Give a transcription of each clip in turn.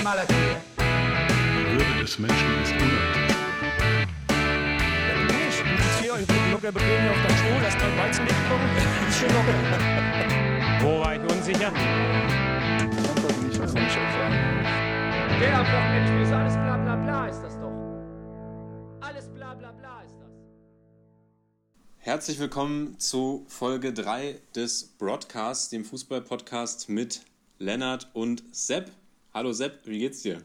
Die Würde des Menschen ist unabhängig. Ich hier, ich bin locker bequem hier auf der Stuhl, lass mal Weizen mitkommen. Ist schön locker. Wo war ich unsicher? Der am Wochenende spielt ist alles bla bla bla ist das doch. Alles bla bla bla ist das. Herzlich willkommen zu Folge 3 des Broadcasts, dem Fußball-Podcast mit Lennart und Sepp. Hallo Sepp, wie geht's dir?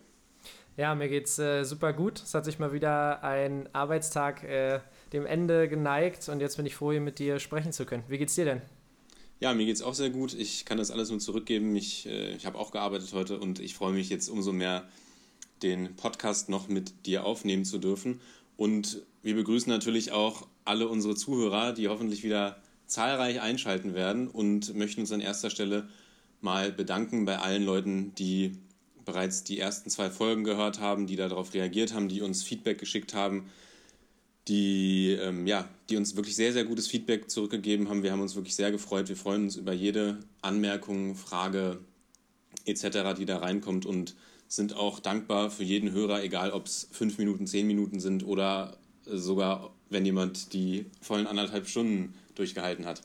Ja, mir geht's äh, super gut. Es hat sich mal wieder ein Arbeitstag äh, dem Ende geneigt und jetzt bin ich froh, hier mit dir sprechen zu können. Wie geht's dir denn? Ja, mir geht's auch sehr gut. Ich kann das alles nur zurückgeben. Ich, äh, ich habe auch gearbeitet heute und ich freue mich jetzt umso mehr, den Podcast noch mit dir aufnehmen zu dürfen. Und wir begrüßen natürlich auch alle unsere Zuhörer, die hoffentlich wieder zahlreich einschalten werden und möchten uns an erster Stelle mal bedanken bei allen Leuten, die bereits die ersten zwei Folgen gehört haben, die darauf reagiert haben, die uns Feedback geschickt haben, die, ähm, ja, die uns wirklich sehr, sehr gutes Feedback zurückgegeben haben. Wir haben uns wirklich sehr gefreut. Wir freuen uns über jede Anmerkung, Frage etc., die da reinkommt und sind auch dankbar für jeden Hörer, egal ob es fünf Minuten, zehn Minuten sind oder sogar, wenn jemand die vollen anderthalb Stunden durchgehalten hat.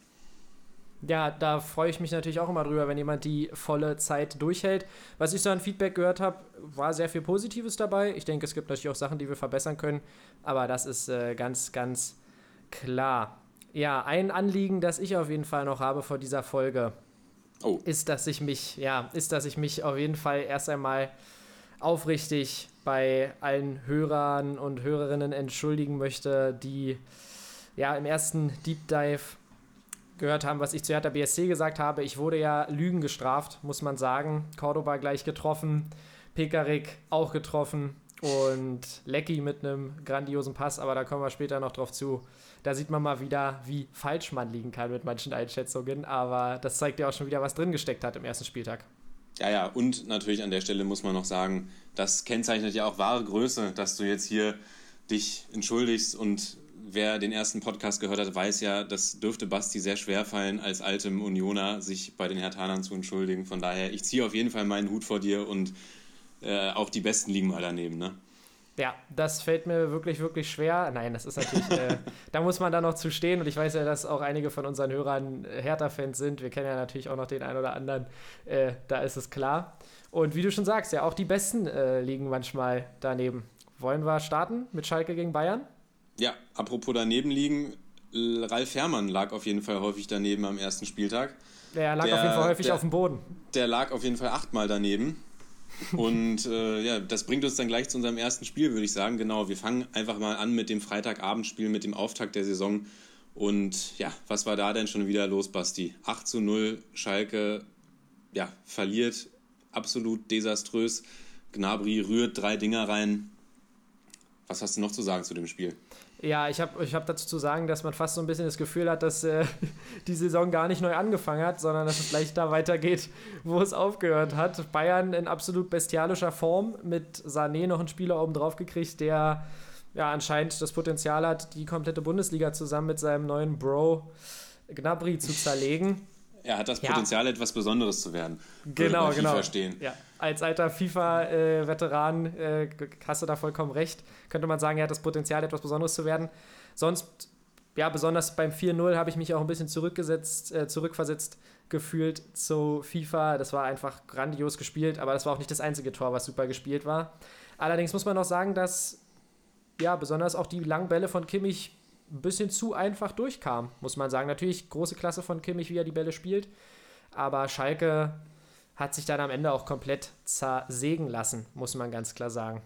Ja, da freue ich mich natürlich auch immer drüber, wenn jemand die volle Zeit durchhält. Was ich so an Feedback gehört habe, war sehr viel Positives dabei. Ich denke, es gibt natürlich auch Sachen, die wir verbessern können, aber das ist äh, ganz, ganz klar. Ja, ein Anliegen, das ich auf jeden Fall noch habe vor dieser Folge, Oh, ist, dass ich mich, ja, ist, dass ich mich auf jeden Fall erst einmal aufrichtig bei allen Hörern und Hörerinnen entschuldigen möchte, die ja im ersten Deep Dive gehört haben, was ich zu Hertha BSC gesagt habe. Ich wurde ja Lügen gestraft, muss man sagen. Cordoba gleich getroffen, Pekarik auch getroffen und Lecky mit einem grandiosen Pass, aber da kommen wir später noch drauf zu. Da sieht man mal wieder, wie falsch man liegen kann mit manchen Einschätzungen, aber das zeigt ja auch schon wieder, was drin gesteckt hat im ersten Spieltag. Ja, ja, und natürlich an der Stelle muss man noch sagen, das kennzeichnet ja auch wahre Größe, dass du jetzt hier dich entschuldigst und wer den ersten Podcast gehört hat, weiß ja, das dürfte Basti sehr schwer fallen, als altem Unioner sich bei den Hertanern zu entschuldigen. Von daher, ich ziehe auf jeden Fall meinen Hut vor dir und äh, auch die Besten liegen mal daneben, ne? Ja, das fällt mir wirklich, wirklich schwer. Nein, das ist natürlich, äh, da muss man dann noch zu stehen. Und ich weiß ja, dass auch einige von unseren Hörern Hertha-Fans sind. Wir kennen ja natürlich auch noch den einen oder anderen. Äh, da ist es klar. Und wie du schon sagst, ja, auch die Besten äh, liegen manchmal daneben. Wollen wir starten mit Schalke gegen Bayern? Ja, apropos daneben liegen, Ralf Herrmann lag auf jeden Fall häufig daneben am ersten Spieltag. Der lag Der- auf jeden Fall häufig der- auf dem Boden. Der lag auf jeden Fall achtmal daneben. Und äh, ja, das bringt uns dann gleich zu unserem ersten Spiel, würde ich sagen. Genau, wir fangen einfach mal an mit dem Freitagabendspiel, mit dem Auftakt der Saison. Und ja, was war da denn schon wieder los, Basti? 8 zu 0, Schalke ja, verliert, absolut desaströs. Gnabry rührt drei Dinger rein. Was hast du noch zu sagen zu dem Spiel? Ja, ich habe ich hab dazu zu sagen, dass man fast so ein bisschen das Gefühl hat, dass äh, die Saison gar nicht neu angefangen hat, sondern dass es gleich da weitergeht, wo es aufgehört hat. Bayern in absolut bestialischer Form mit Sané noch einen Spieler oben drauf gekriegt, der ja anscheinend das Potenzial hat, die komplette Bundesliga zusammen mit seinem neuen Bro Gnabry zu zerlegen. Er hat das Ja. Potenzial, etwas Besonderes zu werden. Genau, genau. Ja, als alter FIFA-Veteran äh, hast du da vollkommen recht. Könnte man sagen, er hat das Potenzial, etwas Besonderes zu werden. Sonst, ja, besonders beim 4-0 habe ich mich auch ein bisschen zurückgesetzt, äh, zurückversetzt gefühlt zu FIFA. Das war einfach grandios gespielt, aber das war auch nicht das einzige Tor, was super gespielt war. Allerdings muss man noch sagen, dass ja, besonders auch die langen Bälle von Kimmich ein bisschen zu einfach durchkamen, muss man sagen. Natürlich große Klasse von Kimmich, wie er die Bälle spielt, aber Schalke hat sich dann am Ende auch komplett zersägen lassen, muss man ganz klar sagen.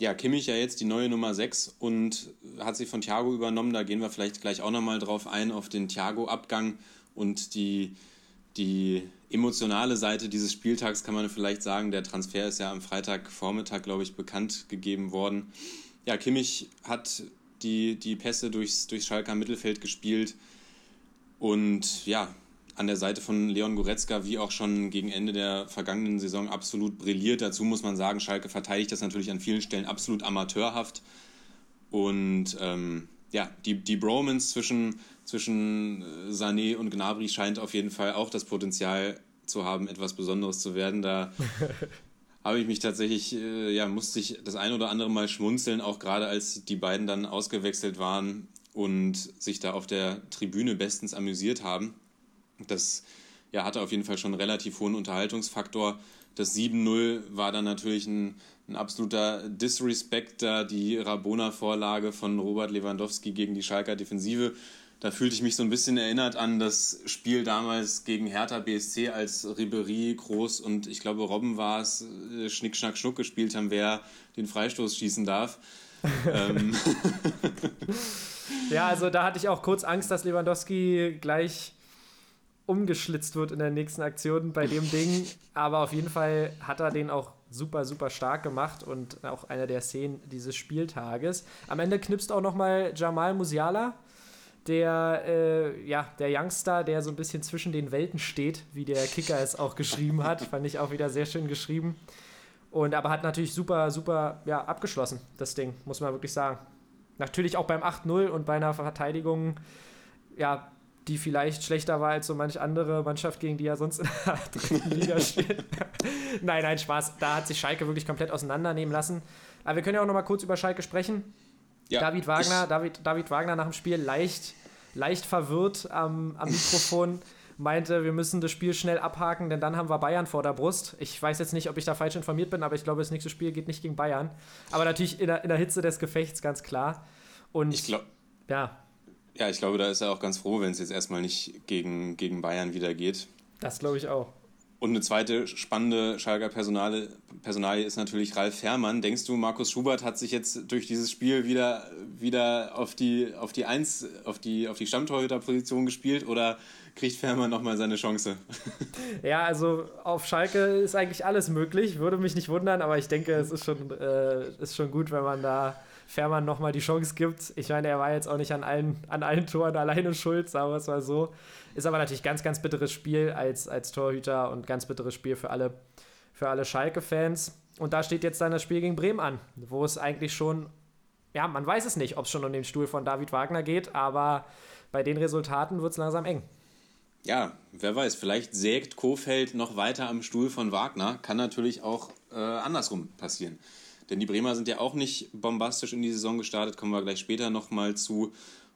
Ja, Kimmich ja jetzt die neue Nummer 6 und hat sie von Thiago übernommen. Da gehen wir vielleicht gleich auch nochmal drauf ein, auf den Thiago-Abgang und die, die emotionale Seite dieses Spieltags kann man vielleicht sagen. Der Transfer ist ja am Freitagvormittag, glaube ich, bekannt gegeben worden. Ja, Kimmich hat die, die Pässe durchs, durchs Schalker Mittelfeld gespielt und ja, an der Seite von Leon Goretzka, wie auch schon gegen Ende der vergangenen Saison, absolut brilliert. Dazu muss man sagen, Schalke verteidigt das natürlich an vielen Stellen absolut amateurhaft. Und ähm, ja, die, die Bromance zwischen, zwischen äh, Sané und Gnabry scheint auf jeden Fall auch das Potenzial zu haben, etwas Besonderes zu werden. Da habe ich mich tatsächlich, äh, ja, musste ich das ein oder andere Mal schmunzeln, auch gerade als die beiden dann ausgewechselt waren und sich da auf der Tribüne bestens amüsiert haben. Das ja, hatte auf jeden Fall schon einen relativ hohen Unterhaltungsfaktor. Das 7-0 war dann natürlich ein, ein absoluter Disrespect da, die Rabona-Vorlage von Robert Lewandowski gegen die Schalker Defensive. Da fühlte ich mich so ein bisschen erinnert an das Spiel damals gegen Hertha BSC, als Ribery, Groß und ich glaube Robben war es, äh, Schnick, Schnack, Schnuck gespielt haben, wer den Freistoß schießen darf. ähm. Ja, also da hatte ich auch kurz Angst, dass Lewandowski gleich umgeschlitzt wird in der nächsten Aktion bei dem Ding. Aber auf jeden Fall hat er den auch super, super stark gemacht und auch einer der Szenen dieses Spieltages. Am Ende knipst auch nochmal Jamal Musiala, der, äh, ja, der Youngster, der so ein bisschen zwischen den Welten steht, wie der Kicker es auch geschrieben hat. Fand ich auch wieder sehr schön geschrieben. Und aber hat natürlich super, super ja, abgeschlossen, das Ding, muss man wirklich sagen. Natürlich auch beim 8-0 und bei einer Verteidigung, ja, die vielleicht schlechter war als so manch andere Mannschaft, gegen die er sonst in der dritten Liga spielt. nein, nein, Spaß. Da hat sich Schalke wirklich komplett auseinandernehmen lassen. Aber wir können ja auch noch mal kurz über Schalke sprechen. Ja, David Wagner, David, David Wagner nach dem Spiel leicht, leicht verwirrt am, am Mikrofon meinte, wir müssen das Spiel schnell abhaken, denn dann haben wir Bayern vor der Brust. Ich weiß jetzt nicht, ob ich da falsch informiert bin, aber ich glaube, das nächste Spiel geht nicht gegen Bayern. Aber natürlich in der, in der Hitze des Gefechts, ganz klar. Und ich glaube, ja. Ja, ich glaube, da ist er auch ganz froh, wenn es jetzt erstmal nicht gegen, gegen Bayern wieder geht. Das glaube ich auch. Und eine zweite spannende Schalker Personale, Personalie ist natürlich Ralf Fährmann. Denkst du, Markus Schubert hat sich jetzt durch dieses Spiel wieder, wieder auf die, auf die Eins, auf die, auf die Stammtorhüterposition gespielt oder kriegt Fährmann nochmal seine Chance? Ja, also auf Schalke ist eigentlich alles möglich. Würde mich nicht wundern, aber ich denke, es ist schon, äh, ist schon gut, wenn man da Fährmann nochmal die Chance gibt. Ich meine, er war jetzt auch nicht an allen, an allen Toren alleine schuld, sagen wir es mal so. Ist aber natürlich ganz, ganz bitteres Spiel als, als Torhüter und ganz bitteres Spiel für alle, für alle Schalke-Fans. Und da steht jetzt dann das Spiel gegen Bremen an, wo es eigentlich schon, ja, man weiß es nicht, ob es schon um den Stuhl von David Wagner geht, aber bei den Resultaten wird es langsam eng. Ja, wer weiß, vielleicht sägt Kofeld noch weiter am Stuhl von Wagner. Kann natürlich auch äh, andersrum passieren. Denn die Bremer sind ja auch nicht bombastisch in die Saison gestartet, kommen wir gleich später nochmal zu.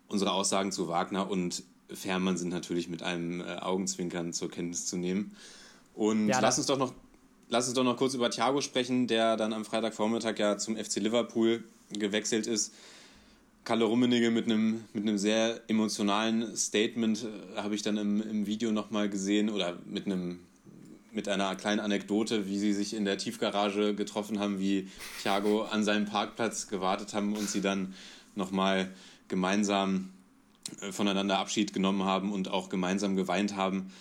Unsere Aussagen zu Wagner und Fährmann sind natürlich mit einem äh, Augenzwinkern zur Kenntnis zu nehmen. Und ja, lass uns doch noch lass uns doch noch kurz über Thiago sprechen, der dann am Freitagvormittag ja zum FC Liverpool gewechselt ist. Kalle Rummenigge mit einem, mit einem sehr emotionalen Statement äh, habe ich dann im, im Video nochmal gesehen oder mit einem mit einer kleinen Anekdote, wie sie sich in der Tiefgarage getroffen haben, wie Thiago an seinem Parkplatz gewartet haben und sie dann nochmal gemeinsam äh, voneinander Abschied genommen haben und auch gemeinsam geweint haben.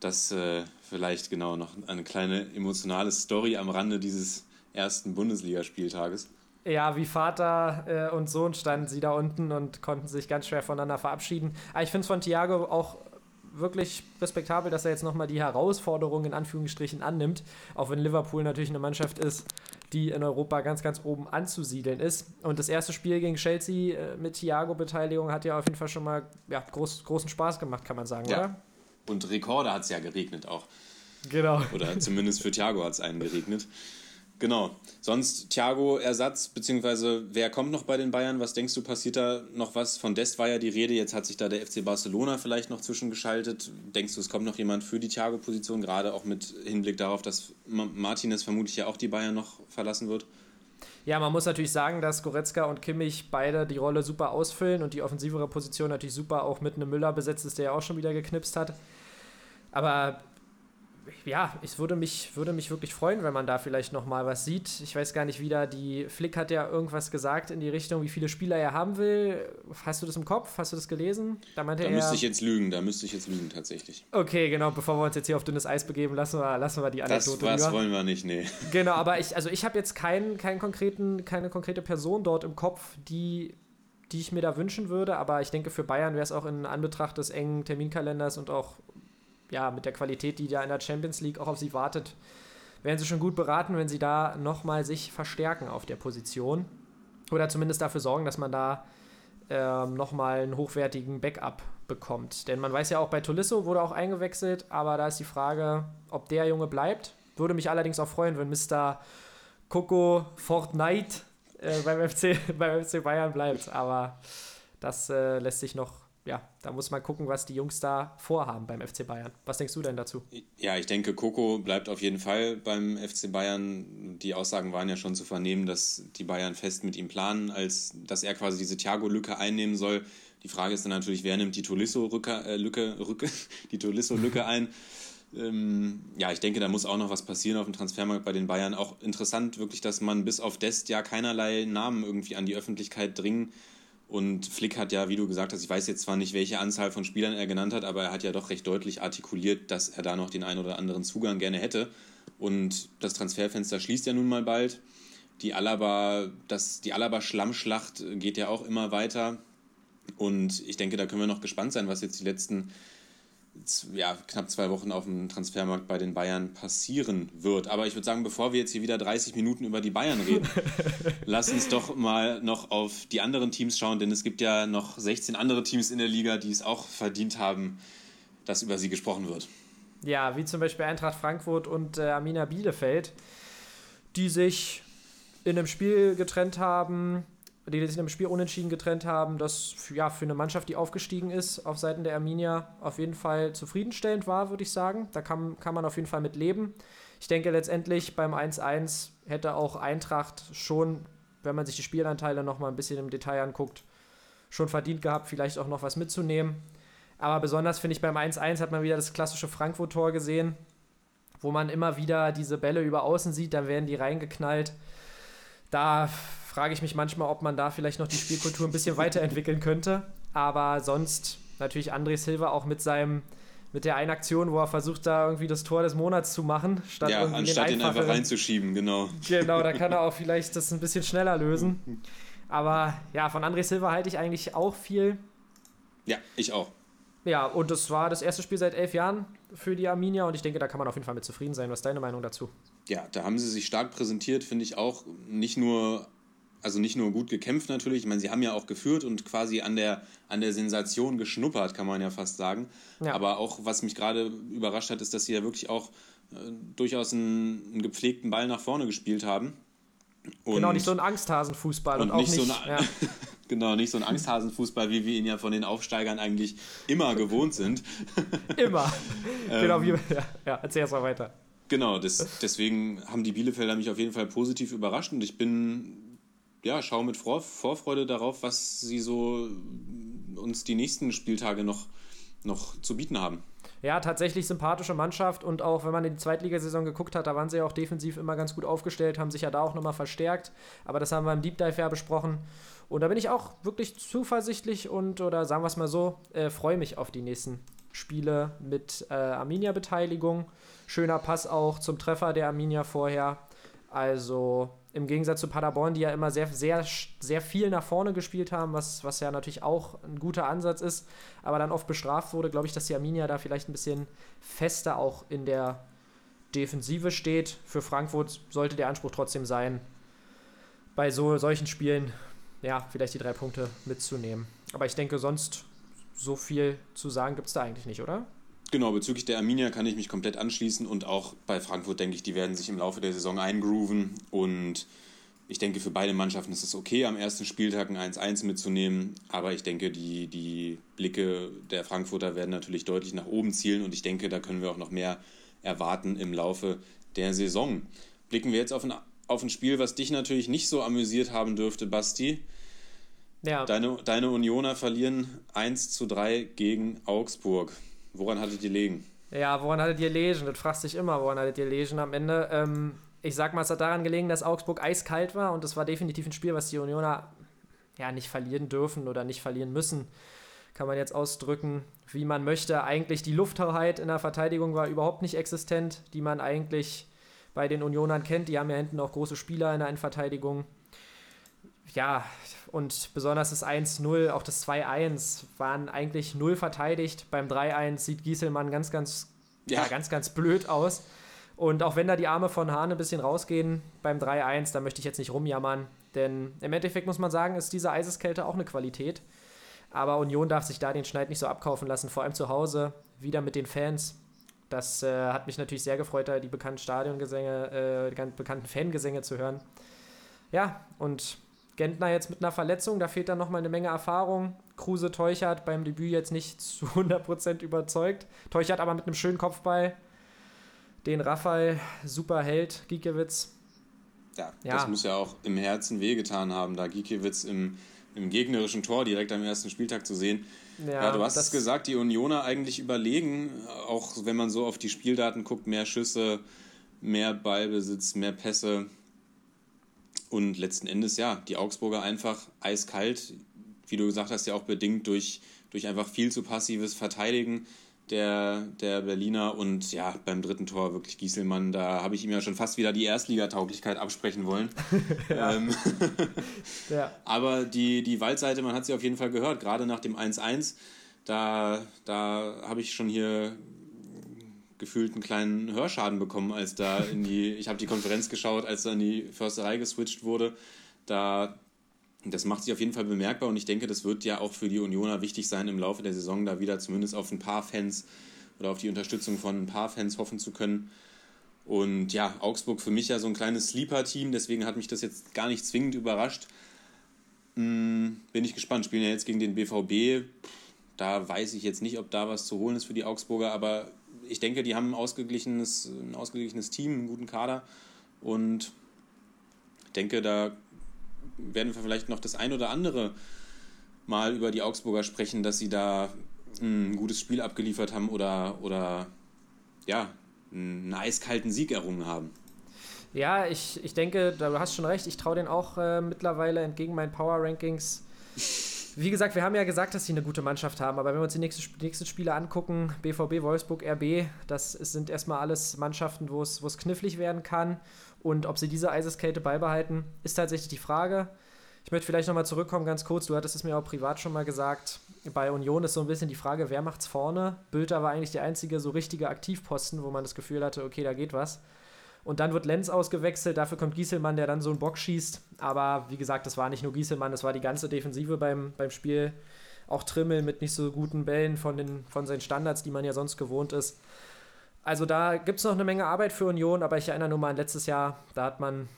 Das äh, vielleicht genau noch eine kleine emotionale Story am Rande dieses ersten Bundesligaspieltages. Ja, wie Vater äh, und Sohn standen sie da unten und konnten sich ganz schwer voneinander verabschieden. Aber ich finde es von Thiago auch wirklich respektabel, dass er jetzt nochmal die Herausforderung in Anführungsstrichen annimmt, auch wenn Liverpool natürlich eine Mannschaft ist, die in Europa ganz, ganz oben anzusiedeln ist. Und das erste Spiel gegen Chelsea äh, mit Thiago-Beteiligung hat ja auf jeden Fall schon mal ja, groß, großen Spaß gemacht, kann man sagen, ja. oder? Und Rekorde hat es ja geregnet auch. Genau. Oder zumindest für Thiago hat es einen geregnet. Genau. Sonst Thiago Ersatz, beziehungsweise wer kommt noch bei den Bayern? Was denkst du, passiert da noch was? Von Dest war ja die Rede, jetzt hat sich da der FC Barcelona vielleicht noch zwischengeschaltet. Denkst du, es kommt noch jemand für die Thiago-Position, gerade auch mit Hinblick darauf, dass Martinez vermutlich ja auch die Bayern noch verlassen wird? Ja, man muss natürlich sagen, dass Goretzka und Kimmich beide die Rolle super ausfüllen und die offensivere Position natürlich super auch mit einem Müller besetzt ist, der ja auch schon wieder geknipst hat. Aber ja, ich würde mich, würde mich wirklich freuen, wenn man da vielleicht noch mal was sieht. Ich weiß gar nicht, wie da die Flick hat ja irgendwas gesagt in die Richtung, wie viele Spieler er haben will. Hast du das im Kopf? Hast du das gelesen? Da, meinte da er, müsste ich jetzt lügen, da müsste ich jetzt lügen tatsächlich. Okay, genau, bevor wir uns jetzt hier auf dünnes Eis begeben, lassen wir, lassen wir die Anekdote Das, das wollen wir nicht, nee. Genau, aber ich, also ich habe jetzt keinen, keinen konkreten, keine konkrete Person dort im Kopf, die die ich mir da wünschen würde, aber ich denke, für Bayern wäre es auch in Anbetracht des engen Terminkalenders und auch ja, mit der Qualität, die da in der Champions League auch auf sie wartet, wären sie schon gut beraten, wenn sie da nochmal sich verstärken auf der Position. Oder zumindest dafür sorgen, dass man da ähm, nochmal einen hochwertigen Backup bekommt. Denn man weiß ja auch, bei Tolisso wurde auch eingewechselt, aber da ist die Frage, ob der Junge bleibt. Würde mich allerdings auch freuen, wenn Mr. Coco Fortnite äh, beim, FC, beim FC Bayern bleibt. Aber das äh, lässt sich noch, ja, da muss man gucken, was die Jungs da vorhaben beim FC Bayern. Was denkst du denn dazu? Ja, ich denke, Coco bleibt auf jeden Fall beim FC Bayern. Die Aussagen waren ja schon zu vernehmen, dass die Bayern fest mit ihm planen, als dass er quasi diese Thiago-Lücke einnehmen soll. Die Frage ist dann natürlich, wer nimmt die Tolisso-Lücke äh, die Tolisso-Lücke ein? Ähm, ja, ich denke, da muss auch noch was passieren auf dem Transfermarkt bei den Bayern. Auch interessant wirklich, dass man bis auf Dest ja keinerlei Namen irgendwie an die Öffentlichkeit dringen. Und Flick hat ja, wie du gesagt hast, ich weiß jetzt zwar nicht, welche Anzahl von Spielern er genannt hat, aber er hat ja doch recht deutlich artikuliert, dass er da noch den einen oder anderen Zugang gerne hätte. Und das Transferfenster schließt ja nun mal bald. Die Alaba, das, die Alaba-Schlammschlacht geht ja auch immer weiter. Und ich denke, da können wir noch gespannt sein, was jetzt die letzten ja, knapp zwei Wochen auf dem Transfermarkt bei den Bayern passieren wird. Aber ich würde sagen, bevor wir jetzt hier wieder 30 Minuten über die Bayern reden, lass uns doch mal noch auf die anderen Teams schauen, denn es gibt ja noch 16 andere Teams in der Liga, die es auch verdient haben, dass über sie gesprochen wird. Ja, wie zum Beispiel Eintracht Frankfurt und äh, Arminia Bielefeld, die sich in einem Spiel getrennt haben, die sich im Spiel unentschieden getrennt haben, das ja, für eine Mannschaft, die aufgestiegen ist, auf Seiten der Arminia auf jeden Fall zufriedenstellend war, würde ich sagen. Da kann, kann man auf jeden Fall mit leben. Ich denke letztendlich beim 1-1 hätte auch Eintracht schon, wenn man sich die Spielanteile noch mal ein bisschen im Detail anguckt, schon verdient gehabt, vielleicht auch noch was mitzunehmen. Aber besonders finde ich beim 1-1 hat man wieder das klassische Frankfurt-Tor gesehen, wo man immer wieder diese Bälle über außen sieht, dann werden die reingeknallt. Da frage ich mich manchmal, ob man da vielleicht noch die Spielkultur ein bisschen weiterentwickeln könnte. Aber sonst natürlich André Silva auch mit seinem mit der einen Aktion, wo er versucht, da irgendwie das Tor des Monats zu machen, statt ja, irgendwie anstatt den ihn einfach reinzuschieben, genau. Genau, da kann er auch vielleicht das ein bisschen schneller lösen. Aber ja, von André Silva halte ich eigentlich auch viel. Ja, ich auch. Ja, und das war das erste Spiel seit elf Jahren für die Arminia und ich denke, da kann man auf jeden Fall mit zufrieden sein. Was ist deine Meinung dazu? Ja, da haben sie sich stark präsentiert, finde ich auch. Nicht nur also nicht nur gut gekämpft natürlich, ich meine, sie haben ja auch geführt und quasi an der, an der Sensation geschnuppert, kann man ja fast sagen. Ja. Aber auch, was mich gerade überrascht hat, ist, dass sie ja wirklich auch äh, durchaus einen, einen, gepflegten Ball nach vorne gespielt haben. Und genau, nicht so ein Angsthasenfußball und, und auch nicht, so eine, ja. genau, nicht so ein Angsthasenfußball, wie wir ihn ja von den Aufsteigern eigentlich immer gewohnt sind. immer. genau, wie, ähm, ja, ja, erzähl erst mal weiter. Genau, das, deswegen haben die Bielefelder mich auf jeden Fall positiv überrascht und ich bin ja, schaue mit Vor Vorfreude darauf, was sie so uns die nächsten Spieltage noch, noch zu bieten haben. Ja, tatsächlich sympathische Mannschaft und auch wenn man in die Zweitligasaison geguckt hat, da waren sie ja auch defensiv immer ganz gut aufgestellt, haben sich ja da auch nochmal verstärkt. Aber das haben wir im Deep Dive ja besprochen. Und da bin ich auch wirklich zuversichtlich und, oder sagen wir es mal so, äh, freue mich auf die nächsten Spiele mit äh, Arminia-Beteiligung. Schöner Pass auch zum Treffer der Arminia vorher. Also im Gegensatz zu Paderborn, die ja immer sehr, sehr, sehr viel nach vorne gespielt haben, was, was ja natürlich auch ein guter Ansatz ist, aber dann oft bestraft wurde, glaube ich, dass die Arminia da vielleicht ein bisschen fester auch in der Defensive steht. Für Frankfurt sollte der Anspruch trotzdem sein, bei so solchen Spielen ja, vielleicht die drei Punkte mitzunehmen. Aber ich denke, sonst so viel zu sagen gibt es da eigentlich nicht, oder? Genau, bezüglich der Arminia kann ich mich komplett anschließen und auch bei Frankfurt denke ich, die werden sich im Laufe der Saison eingrooven und ich denke, für beide Mannschaften ist es okay, am ersten Spieltag ein 1-1 mitzunehmen, aber ich denke, die, die Blicke der Frankfurter werden natürlich deutlich nach oben zielen und ich denke, da können wir auch noch mehr erwarten im Laufe der Saison. Blicken wir jetzt auf ein, auf ein Spiel, was dich natürlich nicht so amüsiert haben dürfte, Basti. Ja. Deine, deine Unioner verlieren 1 zu 3 gegen Augsburg. Woran hattet ihr legen? Ja, woran hattet ihr legen? Das fragst dich immer, woran hattet ihr legen am Ende. Ähm, ich sag mal, es hat daran gelegen, dass Augsburg eiskalt war und das war definitiv ein Spiel, was die Unioner ja nicht verlieren dürfen oder nicht verlieren müssen. Kann man jetzt ausdrücken, wie man möchte. Eigentlich die Lufthoheit in der Verteidigung war überhaupt nicht existent, die man eigentlich bei den Unionern kennt. Die haben ja hinten auch große Spieler in der Innenverteidigung. Ja, und besonders das 1-0, auch das 2-1 waren eigentlich null verteidigt. Beim 3-1 sieht Gieselmann ganz, ganz, ja. ja. ganz, ganz blöd aus. Und auch wenn da die Arme von Hahn ein bisschen rausgehen beim 3-1, da möchte ich jetzt nicht rumjammern. Denn im Endeffekt muss man sagen, ist diese Eiseskälte auch eine Qualität. Aber Union darf sich da den Schneid nicht so abkaufen lassen, vor allem zu Hause, wieder mit den Fans. Das äh, hat mich natürlich sehr gefreut, da die bekannten Stadiongesänge, äh, die ganz bekannten Fangesänge zu hören. Ja, und Gentner jetzt mit einer Verletzung, da fehlt dann nochmal eine Menge Erfahrung. Kruse Teuchert beim Debüt jetzt nicht zu 100% überzeugt. Teuchert aber mit einem schönen Kopfball. Den Raphael super hält, Giekewitz. Ja, Ja. das muss ja auch im Herzen wehgetan haben, da Gikiewicz im, im gegnerischen Tor direkt am ersten Spieltag zu sehen. Ja, du hast das- es gesagt, die Unioner eigentlich überlegen, auch wenn man so auf die Spieldaten guckt, mehr Schüsse, mehr Ballbesitz, mehr Pässe. Und letzten Endes, ja, die Augsburger einfach eiskalt, wie du gesagt hast, ja auch bedingt durch, durch einfach viel zu passives Verteidigen der, der Berliner. Und ja, beim dritten Tor wirklich Gieselmann, da habe ich ihm ja schon fast wieder die Erstligatauglichkeit absprechen wollen. ähm, Ja. aber die, die Waldseite, man hat sie auf jeden Fall gehört, gerade nach dem 1-1, da, da habe ich schon hier gefühlt einen kleinen Hörschaden bekommen, als da in die, ich habe die Konferenz geschaut, als da in die Försterei geswitcht wurde. Da, das macht sich auf jeden Fall bemerkbar und ich denke, das wird ja auch für die Unioner wichtig sein, im Laufe der Saison da wieder zumindest auf ein paar Fans oder auf die Unterstützung von ein paar Fans hoffen zu können. Und ja, Augsburg für mich ja so ein kleines Sleeper-Team, deswegen hat mich das jetzt gar nicht zwingend überrascht. Hm, bin ich gespannt. Spielen ja jetzt gegen den BVB. Da weiß ich jetzt nicht, ob da was zu holen ist für die Augsburger, aber ich denke, die haben ein ausgeglichenes, ein ausgeglichenes Team, einen guten Kader und denke, da werden wir vielleicht noch das ein oder andere Mal über die Augsburger sprechen, dass sie da ein gutes Spiel abgeliefert haben oder, oder ja, einen eiskalten Sieg errungen haben. Ja, ich, ich denke, du hast schon recht, ich traue denen auch äh, mittlerweile entgegen meinen Power-Rankings. Wie gesagt, wir haben ja gesagt, dass sie eine gute Mannschaft haben, aber wenn wir uns die nächsten, nächsten Spiele angucken, BVB, Wolfsburg, RB, das sind erstmal alles Mannschaften, wo es, wo es knifflig werden kann. Und ob sie diese Eiseskälte beibehalten, ist tatsächlich die Frage. Ich möchte vielleicht nochmal zurückkommen, ganz kurz. Du hattest es mir auch privat schon mal gesagt. Bei Union ist so ein bisschen die Frage, wer macht's vorne? Bülter war eigentlich der einzige so richtige Aktivposten, wo man das Gefühl hatte, okay, da geht was. Und dann wird Lenz ausgewechselt, dafür kommt Gieselmann, der dann so einen Bock schießt. Aber wie gesagt, das war nicht nur Gieselmann, das war die ganze Defensive beim, beim Spiel. Auch Trimmel mit nicht so guten Bällen von, den, von seinen Standards, die man ja sonst gewohnt ist. Also da gibt es noch eine Menge Arbeit für Union, aber ich erinnere nur mal an letztes Jahr, da hat man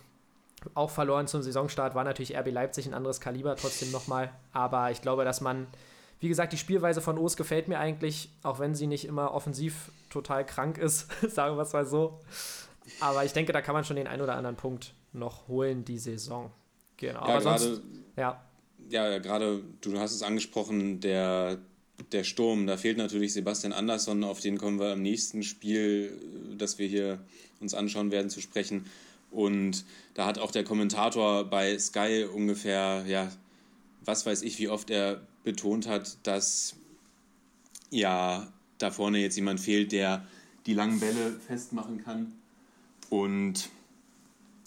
auch verloren zum Saisonstart, war natürlich RB Leipzig ein anderes Kaliber trotzdem nochmal. Aber ich glaube, dass man, wie gesagt, die Spielweise von O's gefällt mir eigentlich, auch wenn sie nicht immer offensiv total krank ist, sagen wir es mal so. Aber ich denke, da kann man schon den einen oder anderen Punkt noch holen, die Saison. Genau. Ja, aber gerade sonst, ja, ja, gerade, du hast es angesprochen, der, der Sturm, da fehlt natürlich Sebastian Andersson, auf den kommen wir im nächsten Spiel, äh, das wir hier uns anschauen werden, zu sprechen. Und da hat auch der Kommentator bei Sky ungefähr, ja, was weiß ich, wie oft er betont hat, dass ja da vorne jetzt jemand fehlt, der die langen Bälle festmachen kann. Und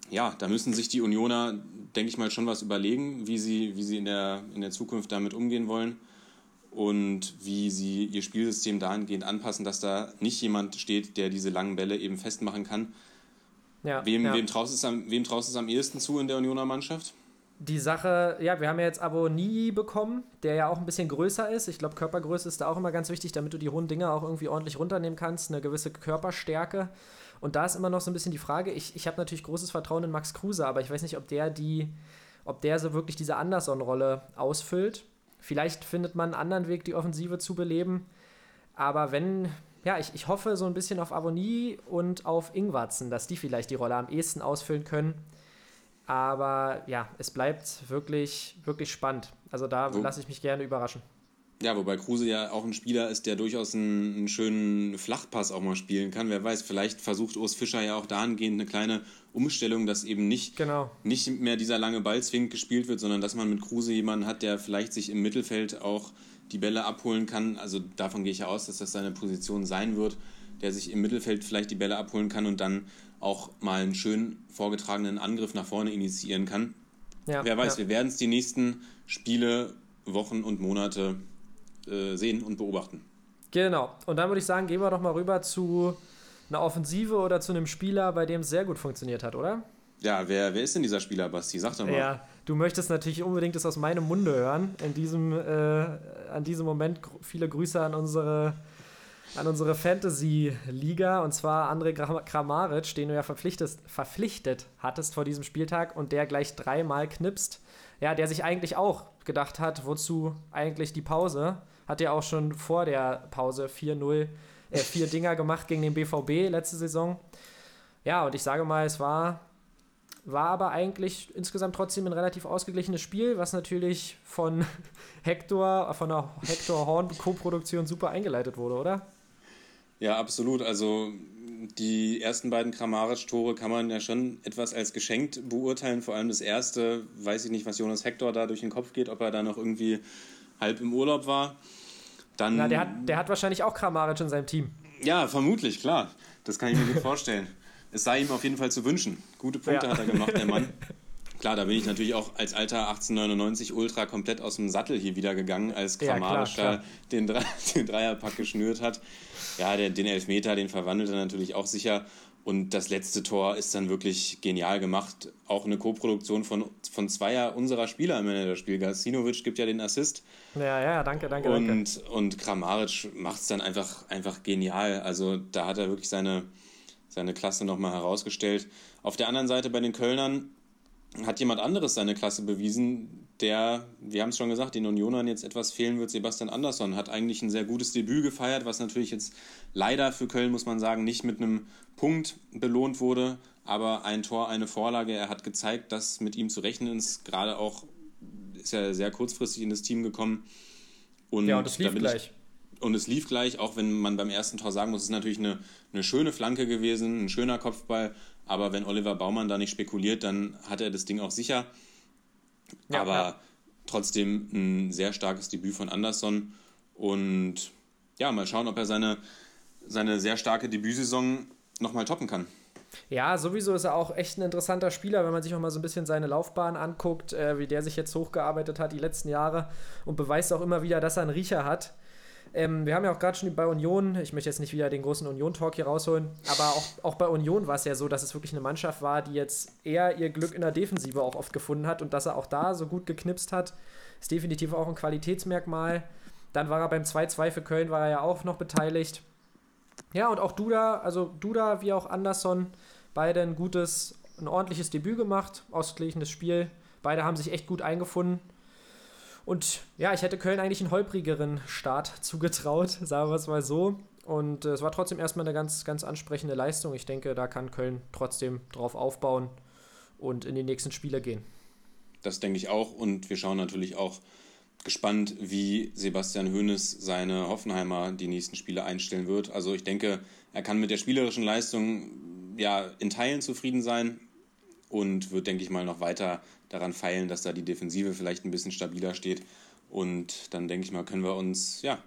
ja, da müssen sich die Unioner, denke ich mal, schon was überlegen, wie sie, wie sie in, der, in der Zukunft damit umgehen wollen und wie sie ihr Spielsystem dahingehend anpassen, dass da nicht jemand steht, der diese langen Bälle eben festmachen kann. ja, Wem, ja. wem, traust es am, wem traust es am ehesten zu in der Unioner Mannschaft? Die Sache, ja, wir haben ja jetzt Aboni bekommen, der ja auch ein bisschen größer ist. Ich glaube, Körpergröße ist da auch immer ganz wichtig, damit du die hohen Dinger auch irgendwie ordentlich runternehmen kannst. Eine gewisse Körperstärke. Und da ist immer noch so ein bisschen die Frage, ich, ich habe natürlich großes Vertrauen in Max Kruse, aber ich weiß nicht, ob der die, ob der so wirklich diese Anderson-Rolle ausfüllt. Vielleicht findet man einen anderen Weg, die Offensive zu beleben. Aber wenn, ja, ich, ich hoffe so ein bisschen auf Aboni und auf Ingwatzen, dass die vielleicht die Rolle am ehesten ausfüllen können. Aber ja, es bleibt wirklich, wirklich spannend. Also da lasse ich mich gerne überraschen. Ja, wobei Kruse ja auch ein Spieler ist, der durchaus einen, einen schönen Flachpass auch mal spielen kann. Wer weiß, vielleicht versucht Urs Fischer ja auch dahingehend eine kleine Umstellung, dass eben nicht, Genau. nicht mehr dieser lange Ball zwingend gespielt wird, sondern dass man mit Kruse jemanden hat, der vielleicht sich im Mittelfeld auch die Bälle abholen kann. Also davon gehe ich ja aus, dass das seine Position sein wird, der sich im Mittelfeld vielleicht die Bälle abholen kann und dann auch mal einen schön vorgetragenen Angriff nach vorne initiieren kann. Ja, Wer weiß, ja. wir werden es die nächsten Spiele, Wochen und Monate äh, sehen und beobachten. Genau. Und dann würde ich sagen, gehen wir doch mal rüber zu einer Offensive oder zu einem Spieler, bei dem es sehr gut funktioniert hat, oder? Ja, wer, wer ist denn dieser Spieler, Basti? Sag doch mal. Ja, du möchtest natürlich unbedingt es aus meinem Munde hören. In diesem, äh, an diesem Moment viele Grüße an unsere an unsere Fantasy-Liga und zwar André Kramaric, den du ja verpflichtet, verpflichtet hattest vor diesem Spieltag und der gleich dreimal knipst. Ja, der sich eigentlich auch gedacht hat, wozu eigentlich die Pause? Hat ja auch schon vor der Pause 4-0, äh, vier Dinger gemacht gegen den BVB letzte Saison. Ja, und ich sage mal, es war war aber eigentlich insgesamt trotzdem ein relativ ausgeglichenes Spiel, was natürlich von Hector, von der Hector Horn Co-Produktion super eingeleitet wurde, oder? Ja, absolut. Also die ersten beiden Kramaric-Tore kann man ja schon etwas als geschenkt beurteilen. Vor allem das erste, weiß ich nicht, was Jonas Hector da durch den Kopf geht, ob er da noch irgendwie halb im Urlaub war. Dann, Na, der hat, der hat wahrscheinlich auch Kramaric in seinem Team. Ja, vermutlich, klar. Das kann ich mir gut vorstellen es sei ihm auf jeden Fall zu wünschen. Gute Punkte ja. hat er gemacht, der Mann. Klar, da bin ich natürlich auch als alter 1899 Ultra komplett aus dem Sattel hier wieder gegangen, als Kramaric ja, den, den Dreierpack geschnürt hat. Ja, der, den Elfmeter, den verwandelt er natürlich auch sicher. Und das letzte Tor ist dann wirklich genial gemacht. Auch eine Co-Produktion von, von zweier unserer Spieler des Spiels. Gasinovic gibt ja den Assist. Ja, ja, danke, danke, und, danke. Und Kramaric macht es dann einfach, einfach genial. Also da hat er wirklich seine, seine Klasse nochmal herausgestellt. Auf der anderen Seite bei den Kölnern hat jemand anderes seine Klasse bewiesen, der, wir haben es schon gesagt, den Unionern jetzt etwas fehlen wird. Sebastian Andersson hat eigentlich ein sehr gutes Debüt gefeiert, was natürlich jetzt leider für Köln, muss man sagen, nicht mit einem Punkt belohnt wurde, aber ein Tor, eine Vorlage. Er hat gezeigt, dass mit ihm zu rechnen ist. Gerade auch ist er sehr kurzfristig in das Team gekommen. Und ja, und das lief gleich. Und es lief gleich, auch wenn man beim ersten Tor sagen muss, es ist natürlich eine, eine schöne Flanke gewesen, ein schöner Kopfball. Aber wenn Oliver Baumann da nicht spekuliert, dann hat er das Ding auch sicher. Ja, aber ja. trotzdem ein sehr starkes Debüt von Anderson. Und ja, mal schauen, ob er seine, seine sehr starke Debütsaison nochmal toppen kann. Ja, sowieso ist er auch echt ein interessanter Spieler, wenn man sich auch mal so ein bisschen seine Laufbahn anguckt, äh, wie der sich jetzt hochgearbeitet hat die letzten Jahre und beweist auch immer wieder, dass er einen Riecher hat. Ähm, wir haben ja auch gerade schon bei Union, ich möchte jetzt nicht wieder den großen Union-Talk hier rausholen, aber auch, auch bei Union war es ja so, dass es wirklich eine Mannschaft war, die jetzt eher ihr Glück in der Defensive auch oft gefunden hat und dass er auch da so gut geknipst hat, ist definitiv auch ein Qualitätsmerkmal. Dann war er beim 2-2 für Köln, war er ja auch noch beteiligt. Ja, und auch Duda, also Duda wie auch Anderson, beide ein gutes, ein ordentliches Debüt gemacht, ausgeglichenes Spiel. Beide haben sich echt gut eingefunden. Und ja, ich hätte Köln eigentlich einen holprigeren Start zugetraut, sagen wir es mal so. Und äh, es war trotzdem erstmal eine ganz, ganz ansprechende Leistung. Ich denke, da kann Köln trotzdem drauf aufbauen und in die nächsten Spiele gehen. Das denke ich auch. Und wir schauen natürlich auch gespannt, wie Sebastian Hoeneß seine Hoffenheimer die nächsten Spiele einstellen wird. Also ich denke, er kann mit der spielerischen Leistung ja in Teilen zufrieden sein und wird, denke ich mal, noch weiter daran feilen, dass da die Defensive vielleicht ein bisschen stabiler steht. Und dann denke ich mal, können wir uns, ja,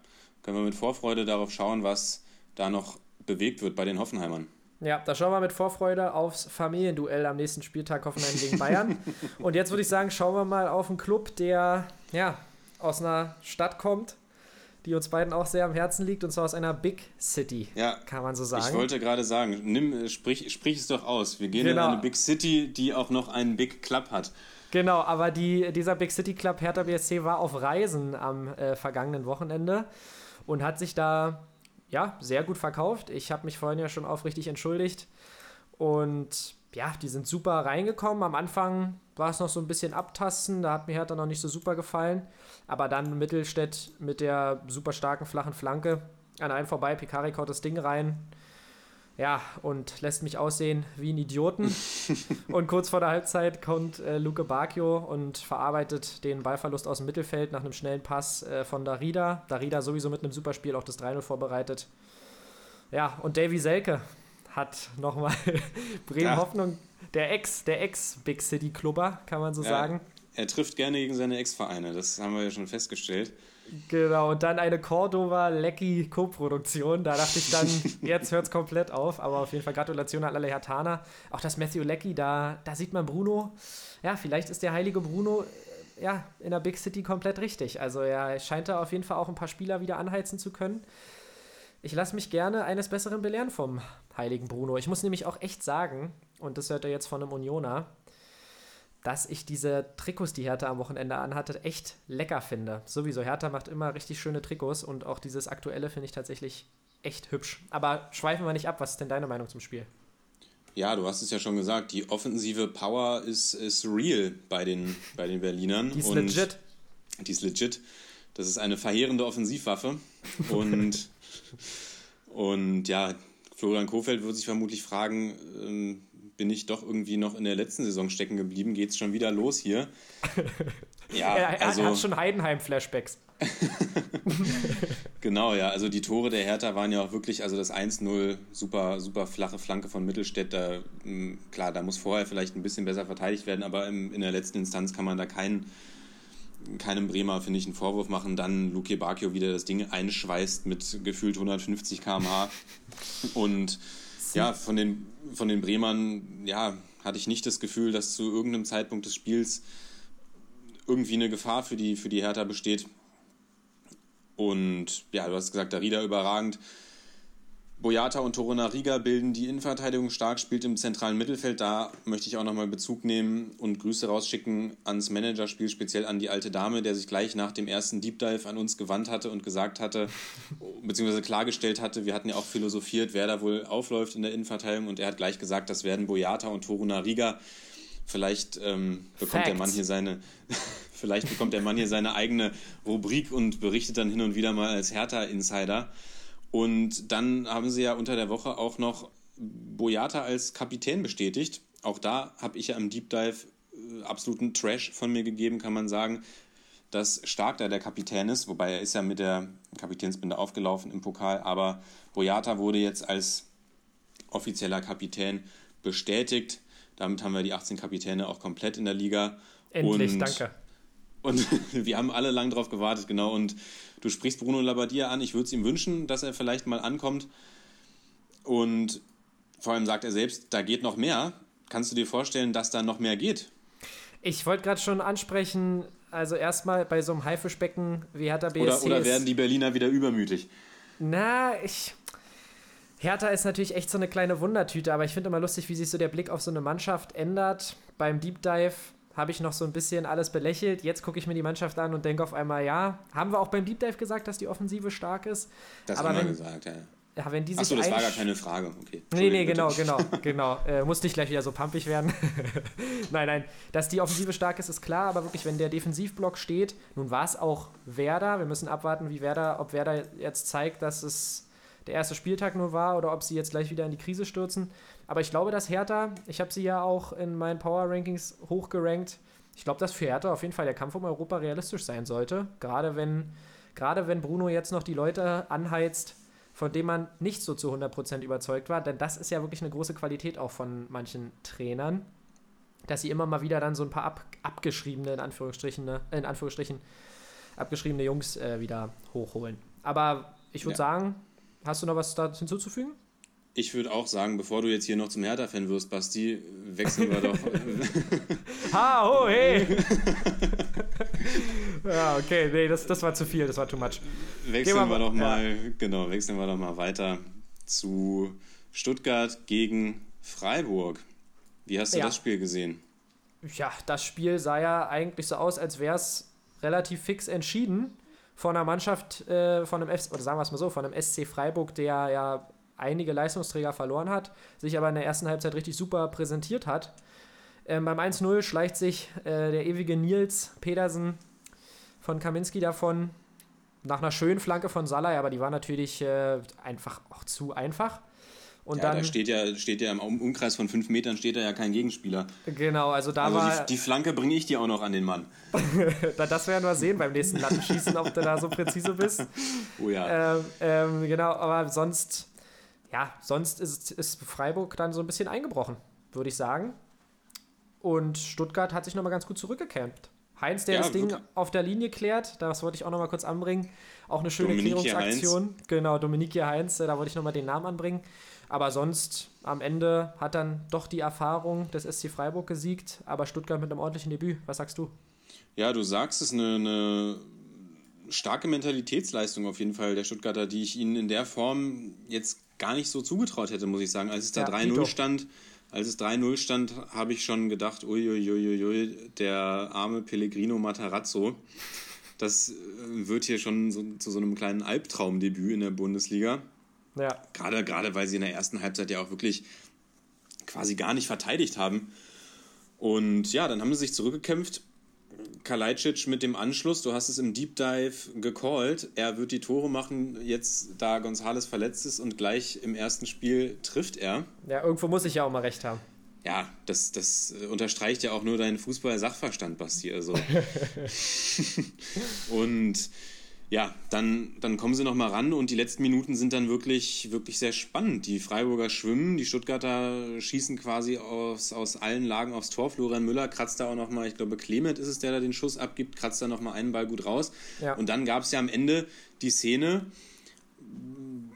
können wir mit Vorfreude darauf schauen, was da noch bewegt wird bei den Hoffenheimern. Ja, da schauen wir mit Vorfreude aufs Familienduell am nächsten Spieltag Hoffenheim gegen Bayern. Und jetzt würde ich sagen, schauen wir mal auf einen Club, der ja aus einer Stadt kommt, die uns beiden auch sehr am Herzen liegt, und zwar aus einer Big City, ja, kann man so sagen. Ich wollte gerade sagen, nimm, sprich, sprich es doch aus. Wir gehen genau. in eine Big City, die auch noch einen Big Club hat. Genau, aber die, dieser Big City Club Hertha BSC war auf Reisen am äh, vergangenen Wochenende und hat sich da ja sehr gut verkauft. Ich habe mich vorhin ja schon aufrichtig entschuldigt und ja, die sind super reingekommen. Am Anfang war es noch so ein bisschen abtasten, da hat mir Hertha noch nicht so super gefallen. Aber dann Mittelstädt mit der super starken flachen Flanke an einem vorbei, Picari kaut das Ding rein. Ja, und lässt mich aussehen wie ein Idioten. und kurz vor der Halbzeit kommt äh, Luke Bacchio und verarbeitet den Ballverlust aus dem Mittelfeld nach einem schnellen Pass äh, von Darida. Darida sowieso mit einem Superspiel auch das 3-0 vorbereitet. Ja, und Davy Selke hat nochmal Bremen ja. Hoffnung, der Ex, der Ex-Big City Clubber, kann man so ja. sagen er trifft gerne gegen seine Ex-Vereine, das haben wir ja schon festgestellt. Genau, und dann eine Cordova-Lecky-Co-Produktion. Da dachte ich dann, jetzt hört es komplett auf. Aber auf jeden Fall Gratulation an alle Hertaner. Auch das Matthew Lecky, da, da sieht man Bruno. Ja, vielleicht ist der heilige Bruno äh, ja, in der Big City komplett richtig. Also er scheint da auf jeden Fall auch ein paar Spieler wieder anheizen zu können. Ich lasse mich gerne eines Besseren belehren vom heiligen Bruno. Ich muss nämlich auch echt sagen, und das hört er jetzt von einem Unioner, dass ich diese Trikots, die Hertha am Wochenende anhatte, echt lecker finde. Sowieso, Hertha macht immer richtig schöne Trikots und auch dieses aktuelle finde ich tatsächlich echt hübsch. Aber schweifen wir nicht ab. Was ist denn deine Meinung zum Spiel? Ja, du hast es ja schon gesagt, die offensive Power ist, ist real bei den, bei den Berlinern. Die ist und legit. Die ist legit. Das ist eine verheerende Offensivwaffe. Und, und ja, Florian Kofeld wird sich vermutlich fragen, ähm, bin ich doch irgendwie noch in der letzten Saison stecken geblieben? Geht es schon wieder los hier? Ja, er, er also, hat schon Heidenheim-Flashbacks. genau, ja. Also die Tore der Hertha waren ja auch wirklich, also das 1-0, super, super flache Flanke von Mittelstädt. Da, klar, da muss vorher vielleicht ein bisschen besser verteidigt werden, aber im, in der letzten Instanz kann man da keinen keinem Bremer, finde ich, einen Vorwurf machen. Dann Luke Bacchio wieder das Ding einschweißt mit gefühlt 150 km/h. Und ja, von den, von den Bremern, ja, hatte ich nicht das Gefühl, dass zu irgendeinem Zeitpunkt des Spiels irgendwie eine Gefahr für die, für die Hertha besteht. Und ja, du hast gesagt, Darida überragend. Boyata und Toruna Riga bilden die Innenverteidigung stark, spielt im zentralen Mittelfeld. Da möchte ich auch nochmal Bezug nehmen und Grüße rausschicken ans Managerspiel, speziell an die alte Dame, der sich gleich nach dem ersten Deep Dive an uns gewandt hatte und gesagt hatte, beziehungsweise klargestellt hatte, wir hatten ja auch philosophiert, wer da wohl aufläuft in der Innenverteidigung und er hat gleich gesagt, das werden Boyata und Toruna Riga. Vielleicht ähm, bekommt Facts. der Mann hier seine, vielleicht bekommt der Mann hier seine eigene Rubrik und berichtet dann hin und wieder mal als Hertha-Insider. Und dann haben sie ja unter der Woche auch noch Boyata als Kapitän bestätigt. Auch da habe ich ja im Deep Dive äh, absoluten Trash von mir gegeben, kann man sagen, dass Stark da der Kapitän ist, wobei er ist ja mit der Kapitänsbinde aufgelaufen im Pokal, aber Boyata wurde jetzt als offizieller Kapitän bestätigt. Damit haben wir die 18 Kapitäne auch komplett in der Liga. Endlich, und, danke. Und wir haben alle lang drauf gewartet, genau. Und du sprichst Bruno Labbadia an. Ich würde es ihm wünschen, dass er vielleicht mal ankommt. Und vor allem sagt er selbst, da geht noch mehr. Kannst du dir vorstellen, dass da noch mehr geht? Ich wollte gerade schon ansprechen, also erstmal bei so einem Haifischbecken wie Hertha BSC Oder, oder werden die Berliner wieder übermütig? Na, ich. Hertha ist natürlich echt so eine kleine Wundertüte, aber ich finde immer lustig, wie sich so der Blick auf so eine Mannschaft ändert. Beim Deep Dive habe ich noch so ein bisschen alles belächelt. Jetzt gucke ich mir die Mannschaft an und denke auf einmal, ja, haben wir auch beim Deep Dive gesagt, dass die Offensive stark ist. Das aber haben wir wenn, gesagt, ja. ja, wenn die Achso, das war gar keine Frage. Okay. Nee, nee, genau, genau, genau. Äh, muss nicht gleich wieder so pumpig werden. nein, nein. Dass die Offensive stark ist, ist klar, aber wirklich, wenn der Defensivblock steht, nun war es auch Werder. Wir müssen abwarten, wie Werder, ob Werder jetzt zeigt, dass es der erste Spieltag nur war oder ob sie jetzt gleich wieder in die Krise stürzen. Aber ich glaube, dass Hertha, ich habe sie ja auch in meinen Power Rankings hochgerankt. Ich glaube, dass für Hertha auf jeden Fall der Kampf um Europa realistisch sein sollte. Gerade wenn, gerade wenn Bruno jetzt noch die Leute anheizt, von dem man nicht so zu 100% überzeugt war. Denn das ist ja wirklich eine große Qualität auch von manchen Trainern, dass sie immer mal wieder dann so ein paar ab, abgeschriebene, in Anführungsstrichen, ne, in Anführungsstrichen, abgeschriebene Jungs äh, wieder hochholen. Aber ich würde Ja. sagen, hast du noch was da hinzuzufügen? Ich würde auch sagen, bevor du jetzt hier noch zum Hertha-Fan wirst, Basti, wechseln wir doch. Ha, ho, hey! ja, okay, nee, das, das war zu viel, das war too much. wechseln wir wir doch mal- mal, genau, wechseln wir doch mal weiter zu Stuttgart gegen Freiburg. Wie hast du Ja. das Spiel gesehen? Ja, das Spiel sah ja eigentlich so aus, als wäre es relativ fix entschieden von einer Mannschaft, äh, von einem FC, oder sagen wir es mal so, von einem SC Freiburg, der ja einige Leistungsträger verloren hat, sich aber in der ersten Halbzeit richtig super präsentiert hat. Ähm, beim 1-0 schleicht sich äh, der ewige Nils Pedersen von Kaminski davon nach einer schönen Flanke von Salah, aber die war natürlich äh, einfach auch zu einfach. Und ja, dann, da steht ja, steht ja im Um- Umkreis von fünf Metern steht da ja kein Gegenspieler. genau, also da Also war. die, die Flanke bringe ich dir auch noch an den Mann. Da- Das werden wir sehen beim nächsten Lattenschießen, ob du da so präzise bist. Oh ja. Ähm, ähm, genau, aber sonst, ja, sonst ist, ist Freiburg dann so ein bisschen eingebrochen, würde ich sagen. Und Stuttgart hat sich nochmal ganz gut zurückgekämpft. Heinz, der Ja, das Ding wirklich. auf der Linie klärt, das wollte ich auch nochmal kurz anbringen. Auch eine schöne Dominique Klärungsaktion. Genau, Dominique Heinz, da wollte ich nochmal den Namen anbringen. Aber sonst, am Ende hat dann doch die Erfahrung des SC Freiburg gesiegt, aber Stuttgart mit einem ordentlichen Debüt. Was sagst du? Ja, du sagst es, eine, eine starke Mentalitätsleistung auf jeden Fall der Stuttgarter, die ich ihnen in der Form jetzt gar nicht so zugetraut hätte, muss ich sagen. Als es da Ja, 3-0 Dito. stand, als es 3-0 stand, habe ich schon gedacht, uiuiuiui, der arme Pellegrino Matarazzo, das äh, wird hier schon so, zu so einem kleinen Albtraumdebüt in der Bundesliga. Ja. Gerade, gerade weil sie in der ersten Halbzeit ja auch wirklich quasi gar nicht verteidigt haben. Und ja, dann haben sie sich zurückgekämpft. Kalajdzic mit dem Anschluss, du hast es im Deep Dive gecallt. Er wird die Tore machen, jetzt da Gonzales verletzt ist und gleich im ersten Spiel trifft er. Ja, irgendwo muss ich ja auch mal recht haben. Ja, das, das unterstreicht ja auch nur deinen Fußball-Sachverstand, Basti. Also. und ja, dann, dann kommen sie nochmal ran und die letzten Minuten sind dann wirklich, wirklich sehr spannend. Die Freiburger schwimmen, die Stuttgarter schießen quasi aus, aus allen Lagen aufs Tor. Florian Müller kratzt da auch nochmal, ich glaube, Clement ist es, der da den Schuss abgibt, kratzt da nochmal einen Ball gut raus. Ja. Und dann gab es ja am Ende die Szene,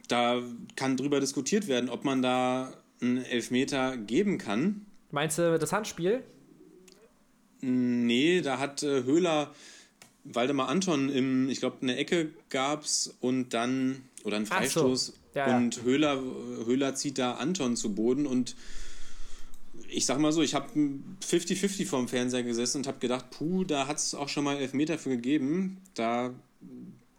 da kann drüber diskutiert werden, ob man da einen Elfmeter geben kann. Meinst du das Handspiel? Nee, da hat äh, Höhler Waldemar Anton im, ich glaube, eine Ecke gab's und dann, oder ein Ach so. Freistoß. Ja, ja. und Höhler, Höhler zieht da Anton zu Boden und ich sag mal so, ich habe 50-50 vorm Fernseher gesessen und habe gedacht, puh, da hat es auch schon mal Elfmeter für gegeben. Da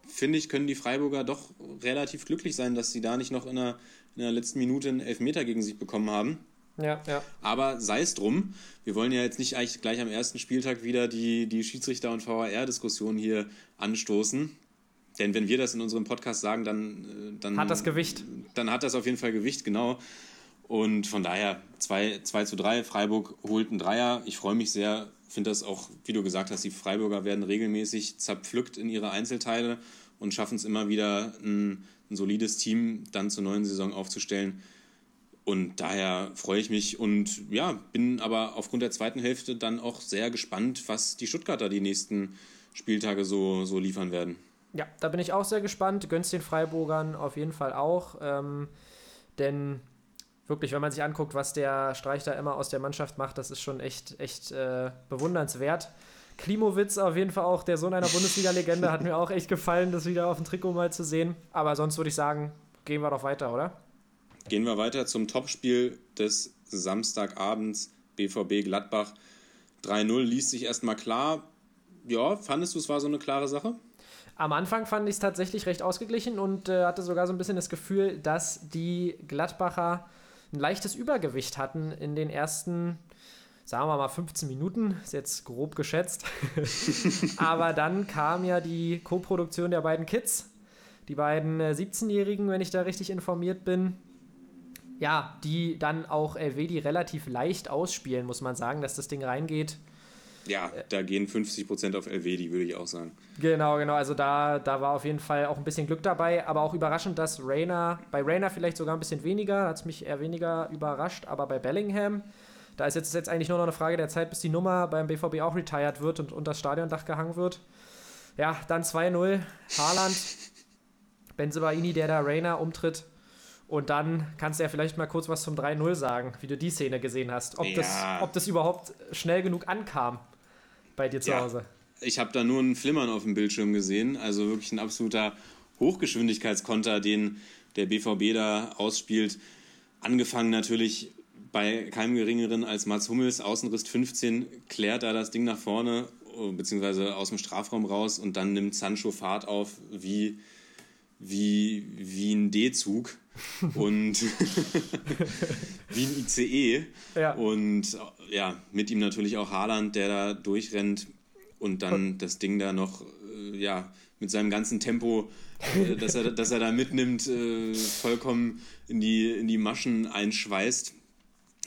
finde ich, können die Freiburger doch relativ glücklich sein, dass sie da nicht noch in der, in der letzten Minute einen Elfmeter gegen sich bekommen haben. Ja, ja. Aber sei es drum, wir wollen ja jetzt nicht eigentlich gleich am ersten Spieltag wieder die, die Schiedsrichter- und VAR-Diskussion hier anstoßen. Denn wenn wir das in unserem Podcast sagen, dann, äh, dann Hat das Gewicht. Dann hat das auf jeden Fall Gewicht, genau. Und von daher 2, 2 zu 3, Freiburg holt einen Dreier. Ich freue mich sehr, finde das auch, wie du gesagt hast, die Freiburger werden regelmäßig zerpflückt in ihre Einzelteile und schaffen es immer wieder, ein, ein solides Team dann zur neuen Saison aufzustellen. Und daher freue ich mich und ja, bin aber aufgrund der zweiten Hälfte dann auch sehr gespannt, was die Stuttgarter die nächsten Spieltage so, so liefern werden. Ja, da bin ich auch sehr gespannt. Gönn's den Freiburgern auf jeden Fall auch. Ähm, denn wirklich, wenn man sich anguckt, was der Streich da immer aus der Mannschaft macht, das ist schon echt, echt äh, bewundernswert. Klimowitz auf jeden Fall auch, der Sohn einer Bundesliga-Legende, hat mir auch echt gefallen, das wieder auf dem Trikot mal zu sehen. Aber sonst würde ich sagen, gehen wir doch weiter, oder? Gehen wir weiter zum Topspiel des Samstagabends BVB Gladbach. 3-0 liest sich erstmal klar. Ja, fandest du, es war so eine klare Sache? Am Anfang fand ich es tatsächlich recht ausgeglichen und äh, hatte sogar so ein bisschen das Gefühl, dass die Gladbacher ein leichtes Übergewicht hatten in den ersten, sagen wir mal, 15 Minuten. Ist jetzt grob geschätzt. Aber dann kam ja die Co-Produktion der beiden Kids, die beiden äh, 17-Jährigen, wenn ich da richtig informiert bin. Ja, die dann auch Elvedi relativ leicht ausspielen, muss man sagen, dass das Ding reingeht. Ja, da gehen 50% auf LWD, würde ich auch sagen. Genau, genau. Also da, da war auf jeden Fall auch ein bisschen Glück dabei, aber auch überraschend, dass Rainer, bei Rainer vielleicht sogar ein bisschen weniger, hat es mich eher weniger überrascht, aber bei Bellingham, da ist jetzt, jetzt eigentlich nur noch eine Frage der Zeit, bis die Nummer beim BVB auch retired wird und unter das Stadiondach gehangen wird. Ja, dann 2-0, Haaland, Benzebaini, der da Rainer umtritt. Und dann kannst du ja vielleicht mal kurz was zum 3-0 sagen, wie du die Szene gesehen hast. Ob, Ja. das, ob das überhaupt schnell genug ankam bei dir zu Ja. Hause. Ich habe da nur ein Flimmern auf dem Bildschirm gesehen, also wirklich ein absoluter Hochgeschwindigkeitskonter, den der BVB da ausspielt. Angefangen natürlich bei keinem geringeren als Mats Hummels, Außenriss 15, klärt da das Ding nach vorne, beziehungsweise aus dem Strafraum raus und dann nimmt Sancho Fahrt auf wie, wie, wie ein D-Zug und wie ein ICE. Ja. Und ja, mit ihm natürlich auch Haaland, der da durchrennt und dann das Ding da noch, äh, ja, mit seinem ganzen Tempo, äh, dass, er, dass er da mitnimmt, äh, vollkommen in die, in die Maschen einschweißt.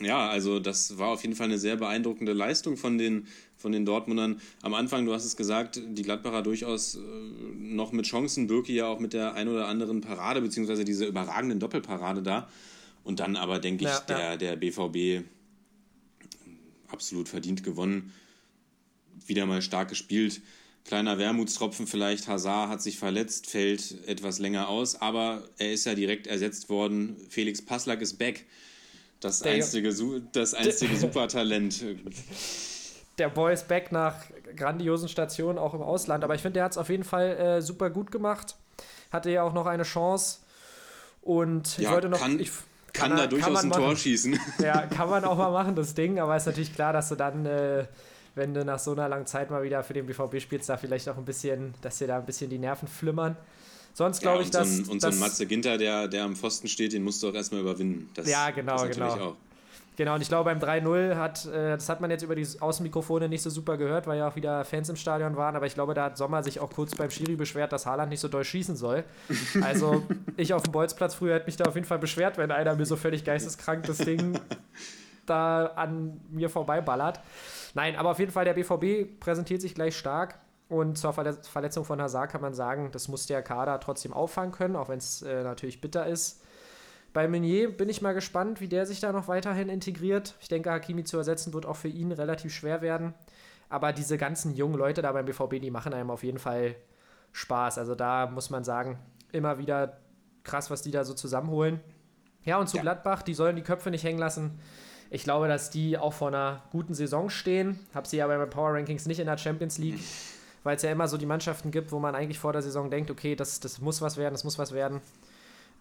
Ja, also das war auf jeden Fall eine sehr beeindruckende Leistung von den, von den Dortmundern. Am Anfang, du hast es gesagt, die Gladbacher durchaus äh, noch mit Chancen, Birki ja auch mit der ein oder anderen Parade, beziehungsweise diese überragenden Doppelparade da. Und dann aber, denke ich, Ja, der, ja. der BVB absolut verdient gewonnen. Wieder mal stark gespielt. Kleiner Wermutstropfen vielleicht. Hazard hat sich verletzt, fällt etwas länger aus, aber er ist ja direkt ersetzt worden. Felix Passlack ist back. Das Der- einstige, Su- das einstige Supertalent. der Boy ist back nach grandiosen Stationen auch im Ausland. Aber ich finde, der hat es auf jeden Fall äh, super gut gemacht. Hatte ja auch noch eine Chance. Und ich Ja, wollte noch. kann- ich, Kann, er- da durchaus ein Tor machen. schießen. Ja, kann man auch mal machen, das Ding. Aber ist natürlich klar, dass du dann, äh, wenn du nach so einer langen Zeit mal wieder für den BVB spielst, da vielleicht auch ein bisschen, dass dir da ein bisschen die Nerven flimmern. Sonst glaube ja, ich, dass. So ein, und dass, so ein Matze Ginter, der, der am Pfosten steht, den musst du auch erstmal überwinden. Das, ja, genau, genau. Auch. Genau, und ich glaube, beim 3-0 hat, äh, das hat man jetzt über die Außenmikrofone nicht so super gehört, weil ja auch wieder Fans im Stadion waren, aber ich glaube, da hat Sommer sich auch kurz beim Schiri beschwert, dass Haaland nicht so doll schießen soll. Also, ich auf dem Bolzplatz früher hätte mich da auf jeden Fall beschwert, wenn einer mir so völlig geisteskrank das Ding da an mir vorbeiballert. Nein, aber auf jeden Fall, der BVB präsentiert sich gleich stark. Und zur Verletzung von Hazard kann man sagen, das muss der Kader trotzdem auffangen können, auch wenn es äh, natürlich bitter ist. Bei Meunier bin ich mal gespannt, wie der sich da noch weiterhin integriert. Ich denke, Hakimi zu ersetzen wird auch für ihn relativ schwer werden. Aber diese ganzen jungen Leute da beim BVB, die machen einem auf jeden Fall Spaß. Also da muss man sagen, immer wieder krass, was die da so zusammenholen. Ja, und zu ja. Gladbach, die sollen die Köpfe nicht hängen lassen. Ich glaube, dass die auch vor einer guten Saison stehen. Habe sie aber bei Power Rankings nicht in der Champions League, weil es ja immer so die Mannschaften gibt, wo man eigentlich vor der Saison denkt, okay, das, das muss was werden, das muss was werden.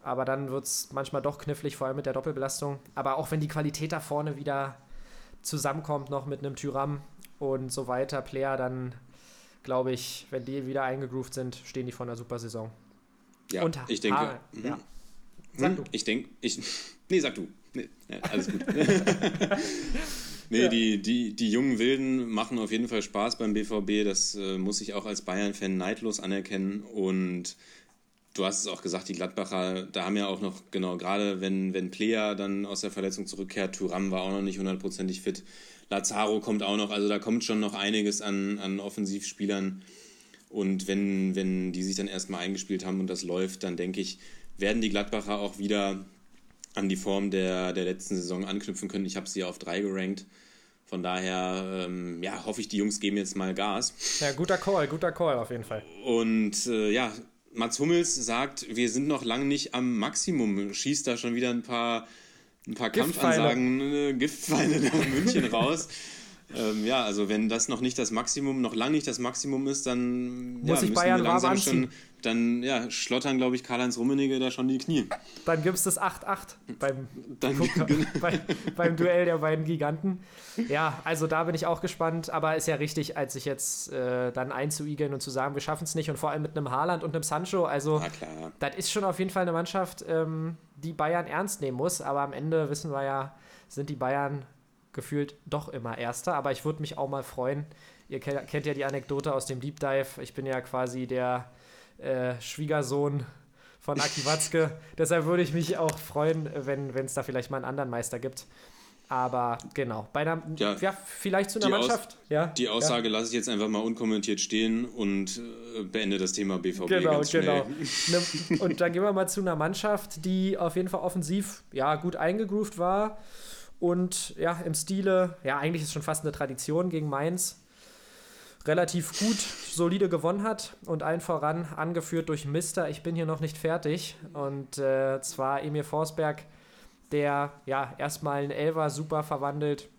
Aber dann wird es manchmal doch knifflig, vor allem mit der Doppelbelastung. Aber auch wenn die Qualität da vorne wieder zusammenkommt, noch mit einem Tyram und so weiter, Player, dann glaube ich, wenn die wieder eingegroovt sind, stehen die vor einer super Saison. Ja, und ich denke. Ha ja. Hm, sag du. Ich denke, ich. Nee, sag du. Nee, alles gut. nee, ja. die, die, die jungen Wilden machen auf jeden Fall Spaß beim BVB. Das äh, muss ich auch als Bayern-Fan neidlos anerkennen. Und du hast es auch gesagt, die Gladbacher, da haben ja auch noch, genau, gerade wenn, wenn Plea dann aus der Verletzung zurückkehrt, Turam war auch noch nicht hundertprozentig fit, Lazaro kommt auch noch, also da kommt schon noch einiges an, an Offensivspielern. Und wenn, wenn die sich dann erstmal eingespielt haben und das läuft, dann denke ich, werden die Gladbacher auch wieder an die Form der, der letzten Saison anknüpfen können. Ich habe sie auf drei gerankt. Von daher, ähm, ja, hoffe ich, die Jungs geben jetzt mal Gas. Ja, guter Call, guter Call auf jeden Fall. Und äh, ja, Mats Hummels sagt, wir sind noch lange nicht am Maximum, schießt da schon wieder ein paar, ein paar Kampfansagen, äh, Giftpfeile nach München raus. Ähm, ja, also wenn das noch nicht das Maximum, noch lange nicht das Maximum ist, dann muss ja, ich Bayern wir langsam anziehen. schon, dann ja, schlottern, glaube ich, Karl-Heinz Rummenigge da schon die Knie. Dann gibt es das 8-8 beim, bei, beim Duell der beiden Giganten. Ja, also da bin ich auch gespannt, aber ist ja richtig, als sich jetzt äh, dann einzuigeln und zu sagen, wir schaffen es nicht und vor allem mit einem Haaland und einem Sancho, also das ist schon auf jeden Fall eine Mannschaft, ähm, die Bayern ernst nehmen muss, aber am Ende wissen wir ja, sind die Bayern gefühlt doch immer Erster, aber ich würde mich auch mal freuen. Ihr kennt ja die Anekdote aus dem Deep Dive. Ich bin ja quasi der äh, Schwiegersohn von Aki Watzke. Deshalb würde ich mich auch freuen, wenn es da vielleicht mal einen anderen Meister gibt. Aber genau, bei einer, ja, ja vielleicht zu einer Mannschaft. Aus, ja, die Aussage ja. lasse ich jetzt einfach mal unkommentiert stehen und äh, beende das Thema BVB genau, ganz schnell. Genau. Ne, und dann gehen wir mal zu einer Mannschaft, die auf jeden Fall offensiv ja, gut eingegroovt war und ja, im Stile, ja, eigentlich ist es schon fast eine Tradition gegen Mainz, relativ gut, solide gewonnen hat und allen voran angeführt durch Mister, ich bin hier noch nicht fertig. Und äh, zwar Emil Forsberg, der ja erstmal einen Elver super verwandelt.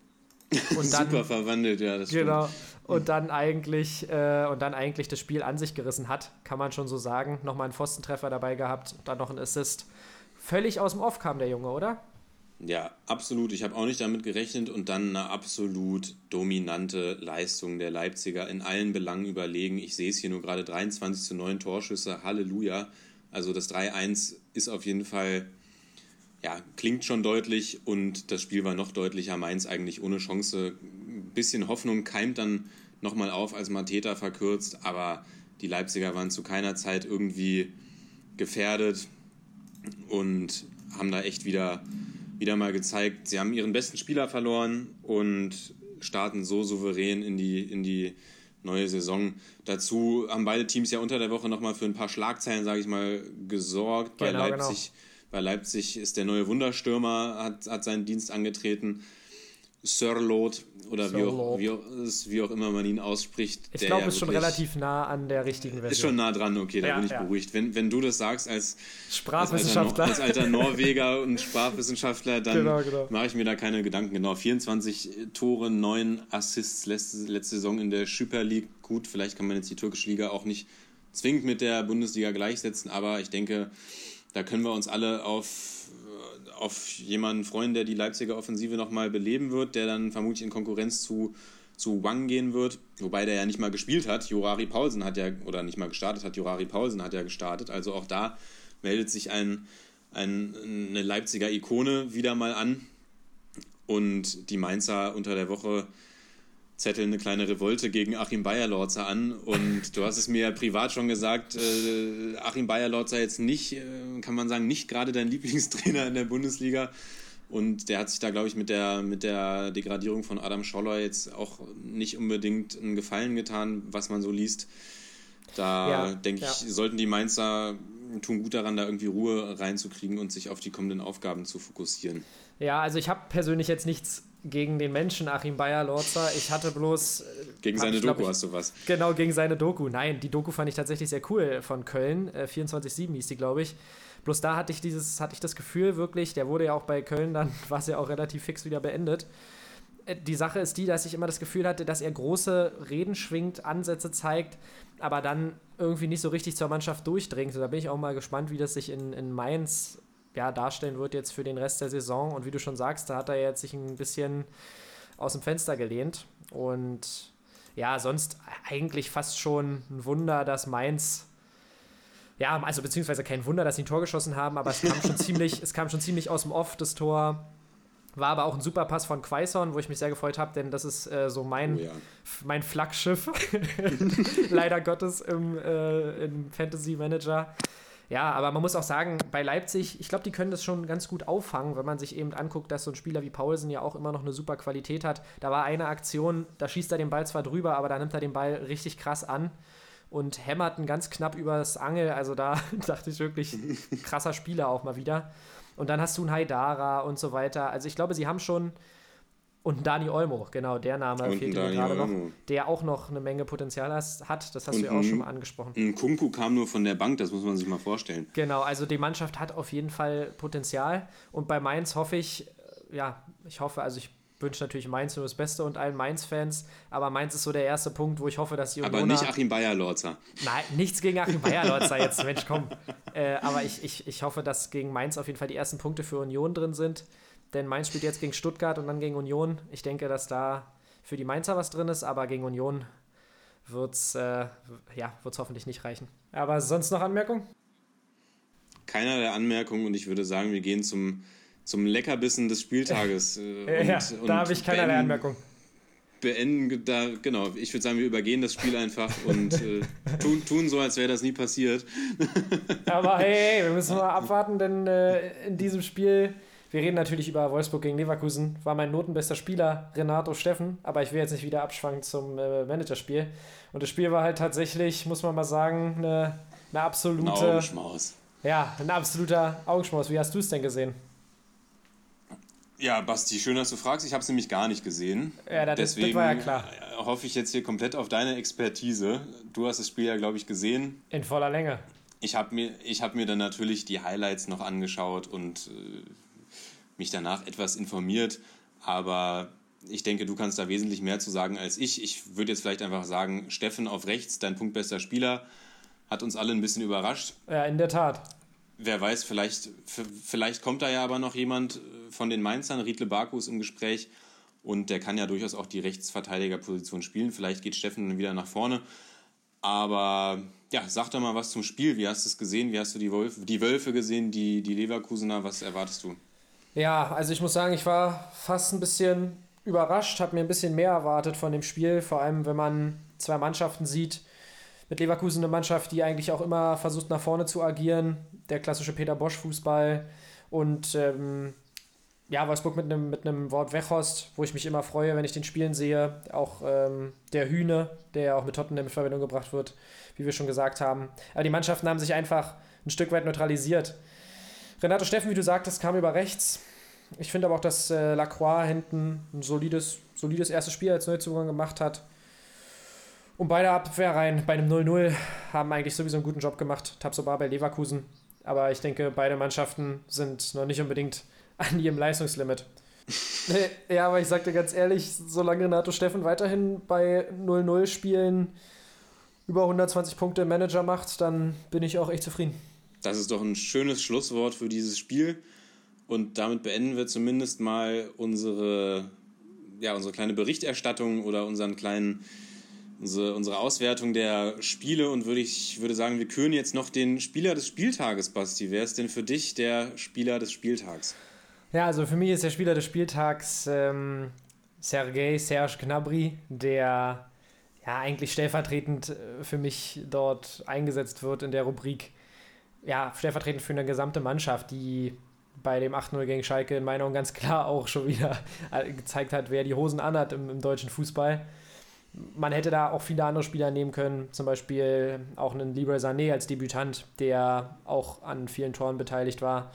Und dann, super verwandelt, ja, das Genau. Stimmt. Und dann eigentlich äh, und dann eigentlich das Spiel an sich gerissen hat, kann man schon so sagen. Nochmal einen Pfostentreffer dabei gehabt, dann noch ein Assist. Völlig aus dem Off kam der Junge, oder? Ja, absolut. Ich habe auch nicht damit gerechnet und dann eine absolut dominante Leistung der Leipziger in allen Belangen überlegen. Ich sehe es hier nur gerade 23 zu 9 Torschüsse. Halleluja. Also das 3-1 ist auf jeden Fall, ja, klingt schon deutlich und das Spiel war noch deutlicher. Mainz eigentlich ohne Chance. Ein bisschen Hoffnung keimt dann nochmal auf, als Mateta verkürzt, aber die Leipziger waren zu keiner Zeit irgendwie gefährdet und haben da echt wieder wieder mal gezeigt, sie haben ihren besten Spieler verloren und starten so souverän in die, in die neue Saison. Dazu haben beide Teams ja unter der Woche nochmal für ein paar Schlagzeilen, sage ich mal, gesorgt. Bei, genau, Leipzig, genau. bei Leipzig ist der neue Wunderstürmer, hat, hat seinen Dienst angetreten. Sirlot oder wie auch, wie, auch, wie auch, immer man ihn ausspricht. Ich glaube, ja ist schon relativ nah an der richtigen Version. Ist schon nah dran, okay, da ja, bin ich ja. beruhigt. Wenn, wenn du das sagst als Sprachwissenschaftler, als alter, als alter Norweger und Sprachwissenschaftler, dann genau, genau. mache ich mir da keine Gedanken. Genau, 24 Tore, 9 Assists letzte, letzte Saison in der Super League. Gut, vielleicht kann man jetzt die türkische Liga auch nicht zwingend mit der Bundesliga gleichsetzen, aber ich denke, da können wir uns alle auf auf jemanden freuen, der die Leipziger Offensive nochmal beleben wird, der dann vermutlich in Konkurrenz zu, zu Wang gehen wird, wobei der ja nicht mal gespielt hat. Jorari Paulsen hat ja, oder nicht mal gestartet hat, Jorari Paulsen hat ja gestartet. Also auch da meldet sich ein, ein, eine Leipziger Ikone wieder mal an. Und die Mainzer unter der Woche zetteln eine kleine Revolte gegen Achim Bayerlorzer an. Und du hast es mir privat schon gesagt, äh, Achim Bayerlorzer jetzt nicht, äh, kann man sagen, nicht gerade dein Lieblingstrainer in der Bundesliga. Und der hat sich da, glaube ich, mit der, mit der Degradierung von Adam Scholler jetzt auch nicht unbedingt einen Gefallen getan, was man so liest. Da Ja, denke ich, ja. sollten die Mainzer tun gut daran, da irgendwie Ruhe reinzukriegen und sich auf die kommenden Aufgaben zu fokussieren. Ja, also ich habe persönlich jetzt nichts gegen den Menschen Achim Bayer-Lorzer. Ich hatte bloß. äh, Gegen seine ich, Doku ich, hast du was. Genau, gegen seine Doku. Nein, die Doku fand ich tatsächlich sehr cool von Köln. Äh, 24-7 hieß die, glaube ich. Bloß da hatte ich dieses, hatte ich das Gefühl wirklich, der wurde ja auch bei Köln, dann war es ja auch relativ fix wieder beendet. Äh, Die Sache ist die, dass ich immer das Gefühl hatte, dass er große Reden schwingt, Ansätze zeigt, aber dann irgendwie nicht so richtig zur Mannschaft durchdringt. Und da bin ich auch mal gespannt, wie das sich in, in Mainz ja, darstellen wird jetzt für den Rest der Saison. Und wie du schon sagst, da hat er jetzt sich ein bisschen aus dem Fenster gelehnt. Und ja, sonst eigentlich fast schon ein Wunder, dass Mainz. Ja, also beziehungsweise kein Wunder, dass sie ein Tor geschossen haben, aber es kam schon ziemlich, es kam schon ziemlich aus dem Off, das Tor. War aber auch ein super Pass von Quaison, wo ich mich sehr gefreut habe, denn das ist äh, so mein, Oh ja. mein Flaggschiff, leider Gottes, im, äh, im Fantasy Manager. Ja, aber man muss auch sagen, bei Leipzig, ich glaube, die können das schon ganz gut auffangen, wenn man sich eben anguckt, dass so ein Spieler wie Paulsen ja auch immer noch eine super Qualität hat. Da war eine Aktion, da schießt er den Ball zwar drüber, aber da nimmt er den Ball richtig krass an und hämmert ihn ganz knapp übers Angel. Also da dachte ich wirklich, krasser Spieler auch mal wieder. Und dann hast du einen Haidara und so weiter. Also ich glaube, sie haben schon. Und Dani Olmo, genau, der Name Und fehlt mir gerade noch, Olmo. der auch noch eine Menge Potenzial hat. Das hast Und du ja auch schon mal angesprochen. Ein Kunku kam nur von der Bank, das muss man sich mal vorstellen. Genau, also die Mannschaft hat auf jeden Fall Potenzial. Und bei Mainz hoffe ich, äh, ja, ich hoffe, also ich wünsche natürlich Mainz nur das Beste und allen Mainz-Fans, aber Mainz ist so der erste Punkt, wo ich hoffe, dass die Aber Unioner- nicht Achim Bayerlorzer. Nein, nichts gegen Achim Bayerlotzer jetzt, Mensch, komm. Äh, aber ich, ich, ich hoffe, dass gegen Mainz auf jeden Fall die ersten Punkte für Union drin sind. Denn Mainz spielt jetzt gegen Stuttgart und dann gegen Union. Ich denke, dass da für die Mainzer was drin ist, aber gegen Union wird es äh, ja, wird's hoffentlich nicht reichen. Aber sonst noch Anmerkungen? Keiner der Anmerkungen und ich würde sagen, wir gehen zum, zum Leckerbissen des Spieltages. äh, ja, und- und da habe ich keinerlei beenden- Anmerkung. Beenden, da, genau, ich würde sagen, wir übergehen das Spiel einfach und äh, tun, tun so, als wäre das nie passiert. Aber hey, hey, wir müssen mal abwarten, denn äh, in diesem Spiel, wir reden natürlich über Wolfsburg gegen Leverkusen, war mein notenbester Spieler Renato Steffen, aber ich will jetzt nicht wieder abschwanken zum äh, Managerspiel. Und das Spiel war halt tatsächlich, muss man mal sagen, eine, eine Ein absolute, Augenschmaus. ja, ein absoluter Augenschmaus. Wie hast du es denn gesehen? Ja, Basti, schön, dass du fragst. Ich habe es nämlich gar nicht gesehen. Ja, das- das Deswegen war ja klar. äh, hoffe ich jetzt hier komplett auf deine Expertise. Du hast das Spiel ja, glaube ich, gesehen. In voller Länge. Ich habe mir, ich hab mir dann natürlich die Highlights noch angeschaut und äh, mich danach etwas informiert. Aber ich denke, du kannst da wesentlich mehr zu sagen als ich. Ich würde jetzt vielleicht einfach sagen, Steffen auf rechts, dein punktbester Spieler, hat uns alle ein bisschen überrascht. Ja, in der Tat. Wer weiß, vielleicht, vielleicht kommt da ja aber noch jemand äh, von den Mainzern, Riedle Baku ist im Gespräch und der kann ja durchaus auch die Rechtsverteidigerposition spielen. Vielleicht geht Steffen dann wieder nach vorne. Aber ja, sag doch mal was zum Spiel. Wie hast du es gesehen? Wie hast du die Wölfe, die Wölfe gesehen, die, die Leverkusener? Was erwartest du? Ja, also ich muss sagen, ich war fast ein bisschen überrascht, habe mir ein bisschen mehr erwartet von dem Spiel, vor allem wenn man zwei Mannschaften sieht. Mit Leverkusen eine Mannschaft, die eigentlich auch immer versucht nach vorne zu agieren, der klassische Peter Bosch Fußball und ähm, ja, Wolfsburg mit einem mit einem Wort Weghorst, wo ich mich immer freue, wenn ich den spielen sehe. Auch ähm, der Hühne, der ja auch mit Tottenham in Verbindung gebracht wird, wie wir schon gesagt haben. Aber die Mannschaften haben sich einfach ein Stück weit neutralisiert. Renato Steffen, wie du sagtest, kam über rechts. Ich finde aber auch, dass äh, Lacroix hinten ein solides, solides erstes Spiel als Neuzugang gemacht hat. Und beide Abwehrreihen bei einem 0-0 haben eigentlich sowieso einen guten Job gemacht. Tabsoba bei Leverkusen. Aber ich denke, beide Mannschaften sind noch nicht unbedingt an ihrem Leistungslimit. Ja, aber ich sag dir ganz ehrlich, solange Renato Steffen weiterhin bei 0-0 Spielen über 120 Punkte Manager macht, dann bin ich auch echt zufrieden. Das ist doch ein schönes Schlusswort für dieses Spiel. Und damit beenden wir zumindest mal unsere ja, unsere kleine Berichterstattung oder unseren kleinen, unsere, unsere Auswertung der Spiele und würde ich würde sagen, wir küren jetzt noch den Spieler des Spieltages, Basti. Wer ist denn für dich der Spieler des Spieltags? Ja, also für mich ist der Spieler des Spieltags ähm, Sergei Serge Gnabry, der ja eigentlich stellvertretend äh, für mich dort eingesetzt wird in der Rubrik. Ja, stellvertretend für eine gesamte Mannschaft, die bei dem 8-0 gegen Schalke in meiner Meinung ganz klar auch schon wieder äh, gezeigt hat, wer die Hosen anhat im, im deutschen Fußball. Man hätte da auch viele andere Spieler nehmen können, zum Beispiel auch einen Libre Sané als Debütant, der auch an vielen Toren beteiligt war.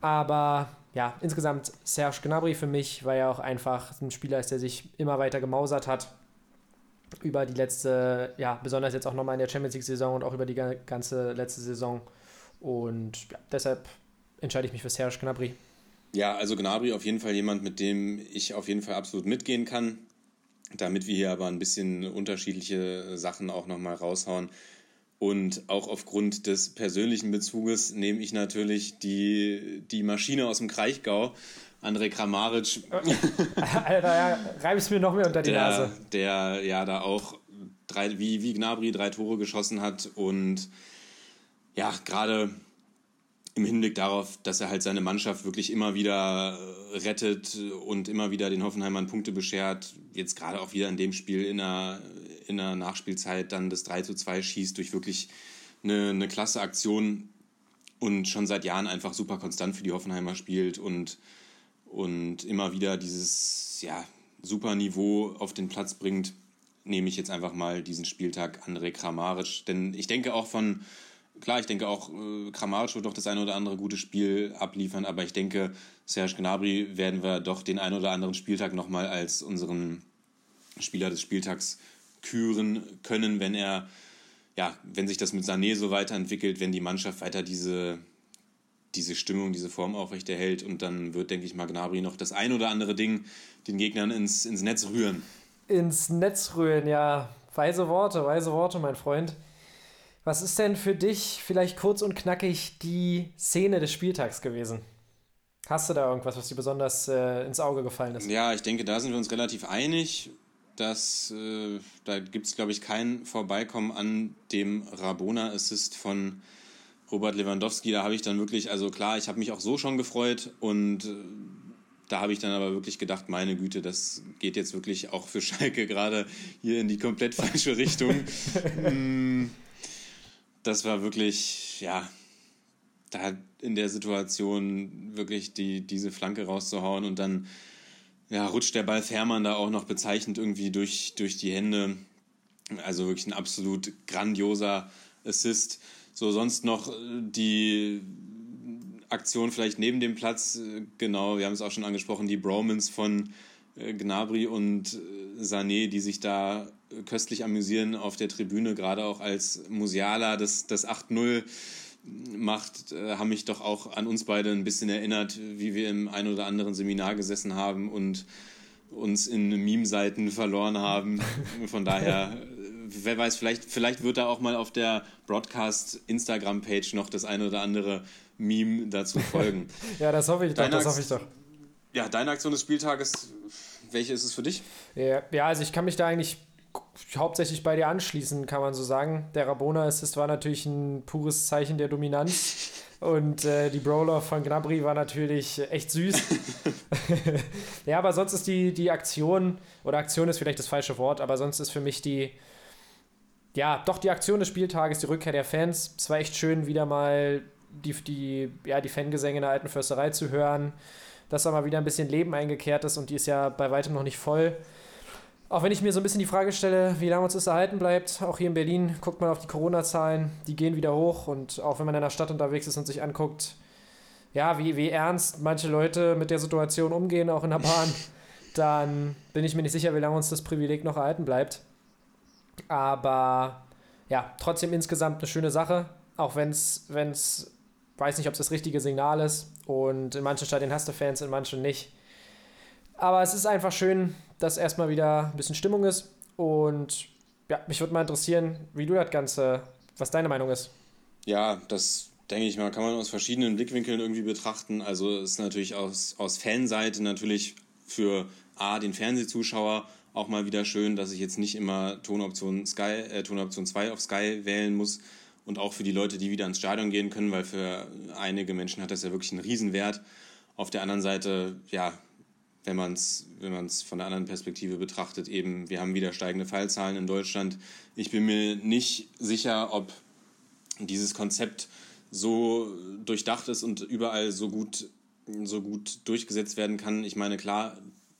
Aber ja, insgesamt Serge Gnabry für mich, weil er auch einfach ein Spieler ist, der sich immer weiter gemausert hat über die letzte, ja, besonders jetzt auch nochmal in der Champions League-Saison und auch über die ganze letzte Saison. Und ja, deshalb entscheide ich mich für Serge Gnabry. Ja, also Gnabry auf jeden Fall jemand, mit dem ich auf jeden Fall absolut mitgehen kann. Damit wir hier aber ein bisschen unterschiedliche Sachen auch nochmal raushauen. Und auch aufgrund des persönlichen Bezuges nehme ich natürlich die, die Maschine aus dem Kraichgau, André Kramaric. Alter, ja, reibst mir noch mehr unter die der, Nase. Der ja da auch drei, wie, wie Gnabry drei Tore geschossen hat und ja, gerade im Hinblick darauf, dass er halt seine Mannschaft wirklich immer wieder äh, rettet und immer wieder den Hoffenheimern Punkte beschert. Jetzt gerade auch wieder in dem Spiel in der, in der Nachspielzeit dann das 3 zu 2 schießt durch wirklich eine, eine klasse Aktion und schon seit Jahren einfach super konstant für die Hoffenheimer spielt und, und immer wieder dieses ja, super Niveau auf den Platz bringt, nehme ich jetzt einfach mal diesen Spieltag André Kramaric. Denn ich denke auch von klar, ich denke auch, äh, Kramaric wird doch das eine oder andere gute Spiel abliefern, aber ich denke, Serge Gnabry werden wir doch den einen oder anderen Spieltag nochmal als unseren Spieler des Spieltags küren können, wenn er, ja, wenn sich das mit Sané so weiterentwickelt, wenn die Mannschaft weiter diese, diese Stimmung, diese Form aufrechterhält und dann wird, denke ich mal, Gnabry noch das ein oder andere Ding den Gegnern ins, ins Netz rühren. Ins Netz rühren, ja. Weise Worte, weise Worte, mein Freund. Was ist denn für dich vielleicht kurz und knackig die Szene des Spieltags gewesen? Hast du da irgendwas, was dir besonders äh, ins Auge gefallen ist? Ja, ich denke, da sind wir uns relativ einig. Dass, äh, da gibt es, glaube ich, kein Vorbeikommen an dem Rabona-Assist von Robert Lewandowski. Da habe ich dann wirklich, also klar, ich habe mich auch so schon gefreut und äh, da habe ich dann aber wirklich gedacht, meine Güte, das geht jetzt wirklich auch für Schalke gerade hier in die komplett falsche Richtung. mm das war wirklich, ja, da in der Situation wirklich die, diese Flanke rauszuhauen und dann ja, rutscht der Ball Fährmann da auch noch bezeichnend irgendwie durch, durch die Hände. Also wirklich ein absolut grandioser Assist. So, sonst noch die Aktion vielleicht neben dem Platz, genau, wir haben es auch schon angesprochen, die Bromans von äh, Gnabry und äh, Sané, die sich da köstlich amüsieren auf der Tribüne, gerade auch als Musiala das, das 8-0 macht, äh, haben mich doch auch an uns beide ein bisschen erinnert, wie wir im ein oder anderen Seminar gesessen haben und uns in Meme-Seiten verloren haben. Von daher, wer weiß, vielleicht, vielleicht wird da auch mal auf der Broadcast-Instagram-Page noch das ein oder andere Meme dazu folgen. ja, das hoffe ich doch, das hoffe ich doch. Ja, deine Aktion des Spieltages, welche ist es für dich? Ja, ja, also ich kann mich da eigentlich hauptsächlich bei dir anschließen, kann man so sagen. Der Rabona-Assist war natürlich ein pures Zeichen der Dominanz. Und äh, die Brawler von Gnabry war natürlich echt süß. ja, aber sonst ist die, die Aktion, oder Aktion ist vielleicht das falsche Wort, aber sonst ist für mich die, ja, doch die Aktion des Spieltages, die Rückkehr der Fans. Es war echt schön, wieder mal die, die, ja, die Fangesänge in der alten Försterei zu hören, dass da mal wieder ein bisschen Leben eingekehrt ist und die ist ja bei weitem noch nicht voll. Auch wenn ich mir so ein bisschen die Frage stelle, wie lange uns das erhalten bleibt, auch hier in Berlin, guckt man auf die Corona-Zahlen, die gehen wieder hoch und auch wenn man in der Stadt unterwegs ist und sich anguckt, ja, wie, wie ernst manche Leute mit der Situation umgehen, auch in der Bahn, dann bin ich mir nicht sicher, wie lange uns das Privileg noch erhalten bleibt. Aber ja, trotzdem insgesamt eine schöne Sache, auch wenn es, weiß nicht, ob es das richtige Signal ist und in manchen Stadien hast du Fans, in manchen nicht. Aber es ist einfach schön, dass erstmal wieder ein bisschen Stimmung ist. Und ja, mich würde mal interessieren, wie du das Ganze, was deine Meinung ist. Ja, das denke ich mal, kann man aus verschiedenen Blickwinkeln irgendwie betrachten. Also ist natürlich aus, aus Fanseite natürlich für A, den Fernsehzuschauer auch mal wieder schön, dass ich jetzt nicht immer Tonoption Sky, äh, Tonoption 2 auf Sky wählen muss und auch für die Leute, die wieder ins Stadion gehen können, weil für einige Menschen hat das ja wirklich einen Riesenwert. Auf der anderen Seite, ja, wenn man es wenn man's von der anderen Perspektive betrachtet, eben, wir haben wieder steigende Fallzahlen in Deutschland. Ich bin mir nicht sicher, ob dieses Konzept so durchdacht ist und überall so gut, so gut durchgesetzt werden kann. Ich meine, klar,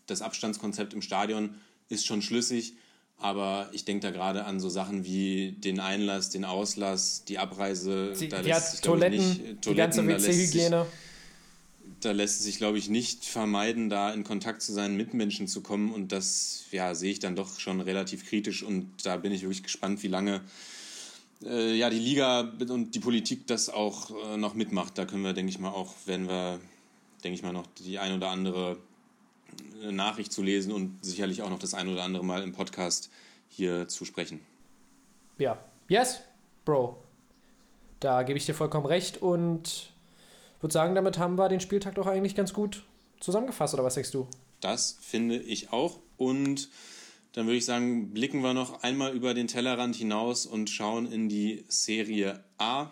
das Abstandskonzept im Stadion ist schon schlüssig, aber ich denke da gerade an so Sachen wie den Einlass, den Auslass, die Abreise. Die, da die lässt sich, glaub ich, Toiletten, nicht, die Toiletten, ganze da lässt sich- WC-Hygiene. da lässt es sich, glaube ich, nicht vermeiden, da in Kontakt zu seinen Mitmenschen zu kommen. Und das ja, sehe ich dann doch schon relativ kritisch. Und da bin ich wirklich gespannt, wie lange äh, ja, die Liga und die Politik das auch äh, noch mitmacht. Da können wir, denke ich mal, auch, werden wir, denke ich mal, noch die ein oder andere Nachricht zu lesen und sicherlich auch noch das ein oder andere Mal im Podcast hier zu sprechen. Ja. Yes, Bro. Da gebe ich dir vollkommen recht und würde sagen, damit haben wir den Spieltag doch eigentlich ganz gut zusammengefasst, oder was sagst du? Das finde ich auch. Und dann würde ich sagen, blicken wir noch einmal über den Tellerrand hinaus und schauen in die Serie A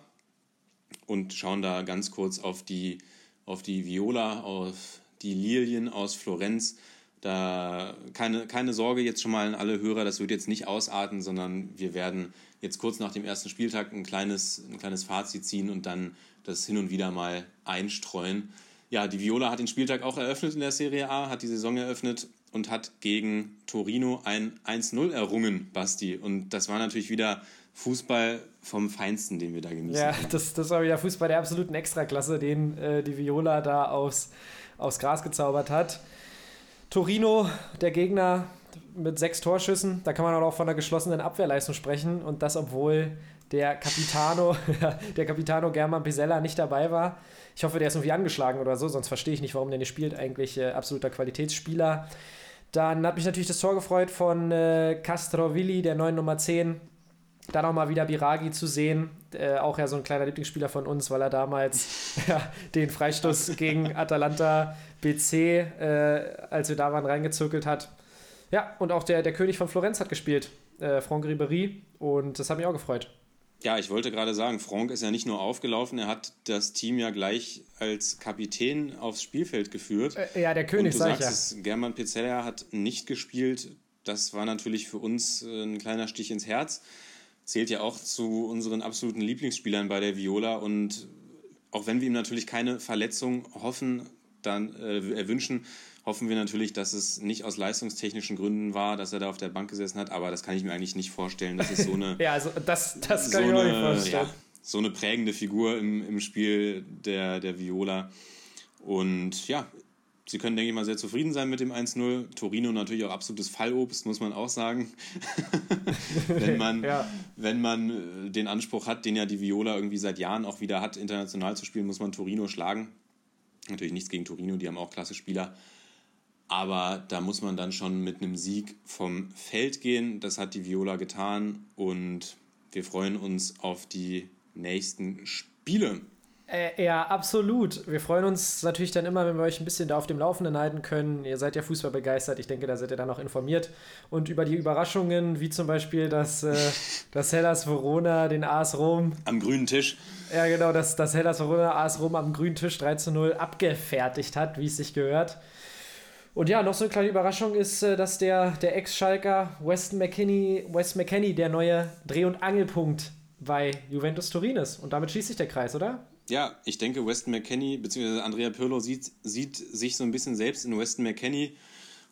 und schauen da ganz kurz auf die, auf die Viola, auf die Lilien aus Florenz. Da keine, keine Sorge jetzt schon mal an alle Hörer, das wird jetzt nicht ausarten, sondern wir werden jetzt kurz nach dem ersten Spieltag ein kleines, ein kleines Fazit ziehen und dann das hin und wieder mal einstreuen. Ja, die Viola hat den Spieltag auch eröffnet in der Serie A, hat die Saison eröffnet und hat gegen Torino ein 1-0 errungen, Basti. Und das war natürlich wieder Fußball vom Feinsten, den wir da genießen. Ja, konnten. das, das war wieder Fußball der absoluten Extraklasse, den äh, die Viola da aufs, aufs Gras gezaubert hat. Torino, der Gegner mit sechs Torschüssen, da kann man auch von einer geschlossenen Abwehrleistung sprechen und das, obwohl der Capitano, der Capitano German Pisella nicht dabei war. Ich hoffe, der ist irgendwie angeschlagen oder so, sonst verstehe ich nicht, warum der nicht spielt. Eigentlich äh, absoluter Qualitätsspieler. Dann hat mich natürlich das Tor gefreut von äh, Castrovilli, der neuen Nummer 10. Dann auch mal wieder Biragi zu sehen, äh, auch ja so ein kleiner Lieblingsspieler von uns, weil er damals ja, den Freistoß gegen Atalanta BC, äh, als wir da waren, reingezirkelt hat. Ja, und auch der, der König von Florenz hat gespielt, äh, Franck Ribéry, und das hat mich auch gefreut. Ja, ich wollte gerade sagen, Franck ist ja nicht nur aufgelaufen, er hat das Team ja gleich als Kapitän aufs Spielfeld geführt. Äh, ja, der König, Und du sag ich ja. German Pizzella hat nicht gespielt. Das war natürlich für uns äh, ein kleiner Stich ins Herz. Zählt ja auch zu unseren absoluten Lieblingsspielern bei der Viola. Und auch wenn wir ihm natürlich keine Verletzung hoffen, dann äh, erwünschen, hoffen wir natürlich, dass es nicht aus leistungstechnischen Gründen war, dass er da auf der Bank gesessen hat. Aber das kann ich mir eigentlich nicht vorstellen. Das ist so eine Ja, also das, das so kann ich mir nicht vorstellen. ja, so eine prägende Figur im, im Spiel der, der Viola. Und ja, sie können, denke ich mal, sehr zufrieden sein mit dem 1-0. Torino natürlich auch absolutes Fallobst, muss man auch sagen. wenn man, Ja. wenn man äh, den Anspruch hat, den ja die Viola irgendwie seit Jahren auch wieder hat, international zu spielen, muss man Torino schlagen. Natürlich nichts gegen Torino, die haben auch klasse Spieler. Aber da muss man dann schon mit einem Sieg vom Feld gehen. Das hat die Viola getan und wir freuen uns auf die nächsten Spiele. Äh, ja, absolut. Wir freuen uns natürlich dann immer, wenn wir euch ein bisschen da auf dem Laufenden halten können. Ihr seid ja Fußball begeistert. Ich denke, da seid ihr dann auch informiert. Und über die Überraschungen, wie zum Beispiel, dass, äh, dass Hellas Verona den AS Rom, Am grünen Tisch. ja genau, dass, dass Hellas Verona AS Rom am grünen Tisch 3 zu 0 abgefertigt hat, wie es sich gehört. Und ja, noch so eine kleine Überraschung ist, äh, dass der, der Ex-Schalker Weston McKinney, Wes McKenney der neue Dreh- und Angelpunkt bei Juventus Turin ist. Und damit schließt sich der Kreis, oder? Ja, ich denke, Weston McKenney bzw. Andrea Pirlo sieht, sieht sich so ein bisschen selbst in Weston McKenney.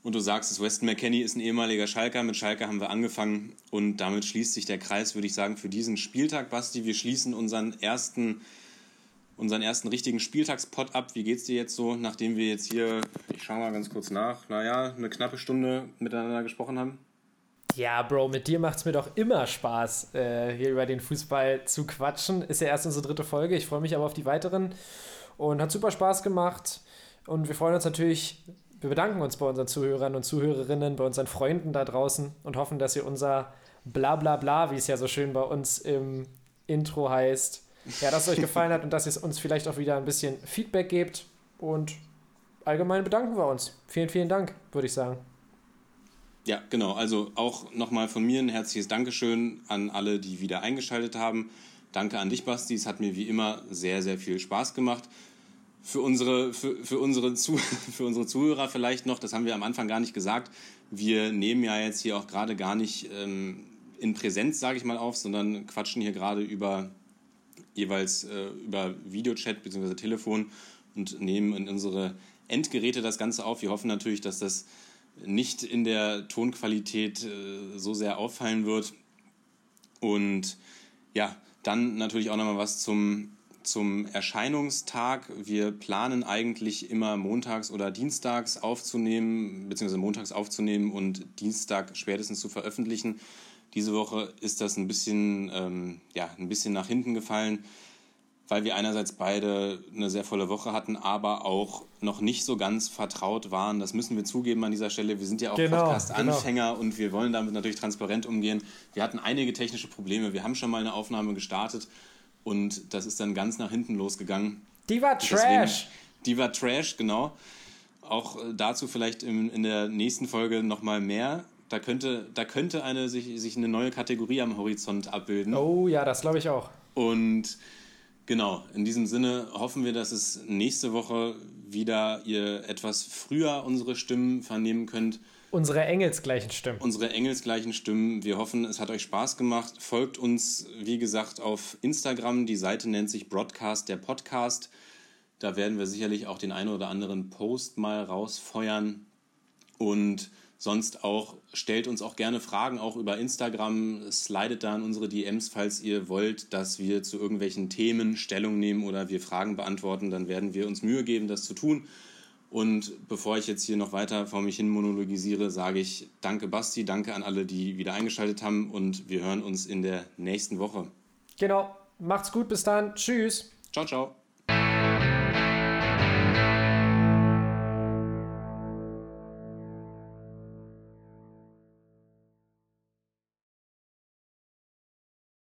Und du sagst es, Weston McKenney ist ein ehemaliger Schalker. Mit Schalke haben wir angefangen und damit schließt sich der Kreis, würde ich sagen, für diesen Spieltag, Basti. Wir schließen unseren ersten, unseren ersten richtigen Spieltagspot ab. Wie geht's dir jetzt so, nachdem wir jetzt hier, ich schaue mal ganz kurz nach, naja, eine knappe Stunde miteinander gesprochen haben? Ja, Bro, mit dir macht es mir doch immer Spaß, äh, hier über den Fußball zu quatschen. Ist ja erst unsere dritte Folge. Ich freue mich aber auf die weiteren. Und hat super Spaß gemacht. Und wir freuen uns natürlich, wir bedanken uns bei unseren Zuhörern und Zuhörerinnen, bei unseren Freunden da draußen und hoffen, dass ihr unser Blablabla, bla, bla, wie es ja so schön bei uns im Intro heißt, ja, dass es euch gefallen hat und dass ihr uns vielleicht auch wieder ein bisschen Feedback gebt. Und allgemein bedanken wir uns. Vielen, vielen Dank, würde ich sagen. Ja, genau. Also auch nochmal von mir ein herzliches Dankeschön an alle, die wieder eingeschaltet haben. Danke an dich, Basti. Es hat mir wie immer sehr, sehr viel Spaß gemacht. Für unsere, für, für, unsere, Zu für unsere Zuhörer vielleicht noch, das haben wir am Anfang gar nicht gesagt, wir nehmen ja jetzt hier auch gerade gar nicht ähm, in Präsenz, sage ich mal, auf, sondern quatschen hier gerade über jeweils äh, über Videochat bzw. Telefon und nehmen in unsere Endgeräte das Ganze auf. Wir hoffen natürlich, dass das nicht in der Tonqualität äh, so sehr auffallen wird. Und ja, dann natürlich auch nochmal was zum, zum Erscheinungstag. Wir planen eigentlich immer montags oder dienstags aufzunehmen, beziehungsweise montags aufzunehmen und Dienstag spätestens zu veröffentlichen. Diese Woche ist das ein bisschen, ähm, ja, ein bisschen nach hinten gefallen weil wir einerseits beide eine sehr volle Woche hatten, aber auch noch nicht so ganz vertraut waren. Das müssen wir zugeben an dieser Stelle. Wir sind ja auch genau, Podcast-Anfänger genau. und wir wollen damit natürlich transparent umgehen. Wir hatten einige technische Probleme. Wir haben schon mal eine Aufnahme gestartet und das ist dann ganz nach hinten losgegangen. Die war Trash. Deswegen, die war Trash, genau. Auch dazu vielleicht in, in der nächsten Folge nochmal mehr. Da könnte, da könnte eine, sich, sich eine neue Kategorie am Horizont abbilden. Oh ja, das glaube ich auch. Und Genau, in diesem Sinne hoffen wir, dass es nächste Woche wieder ihr etwas früher unsere Stimmen vernehmen könnt. Unsere engelsgleichen Stimmen. Unsere engelsgleichen Stimmen. Wir hoffen, es hat euch Spaß gemacht. Folgt uns, wie gesagt, auf Instagram. Die Seite nennt sich Broadcast der Podcast. Da werden wir sicherlich auch den einen oder anderen Post mal rausfeuern. Und Sonst auch, stellt uns auch gerne Fragen, auch über Instagram, slidet da in unsere DMs, falls ihr wollt, dass wir zu irgendwelchen Themen Stellung nehmen oder wir Fragen beantworten, dann werden wir uns Mühe geben, das zu tun. Und bevor ich jetzt hier noch weiter vor mich hin monologisiere, sage ich danke Basti, danke an alle, die wieder eingeschaltet haben und wir hören uns in der nächsten Woche. Genau, macht's gut, bis dann, tschüss. Ciao, ciao.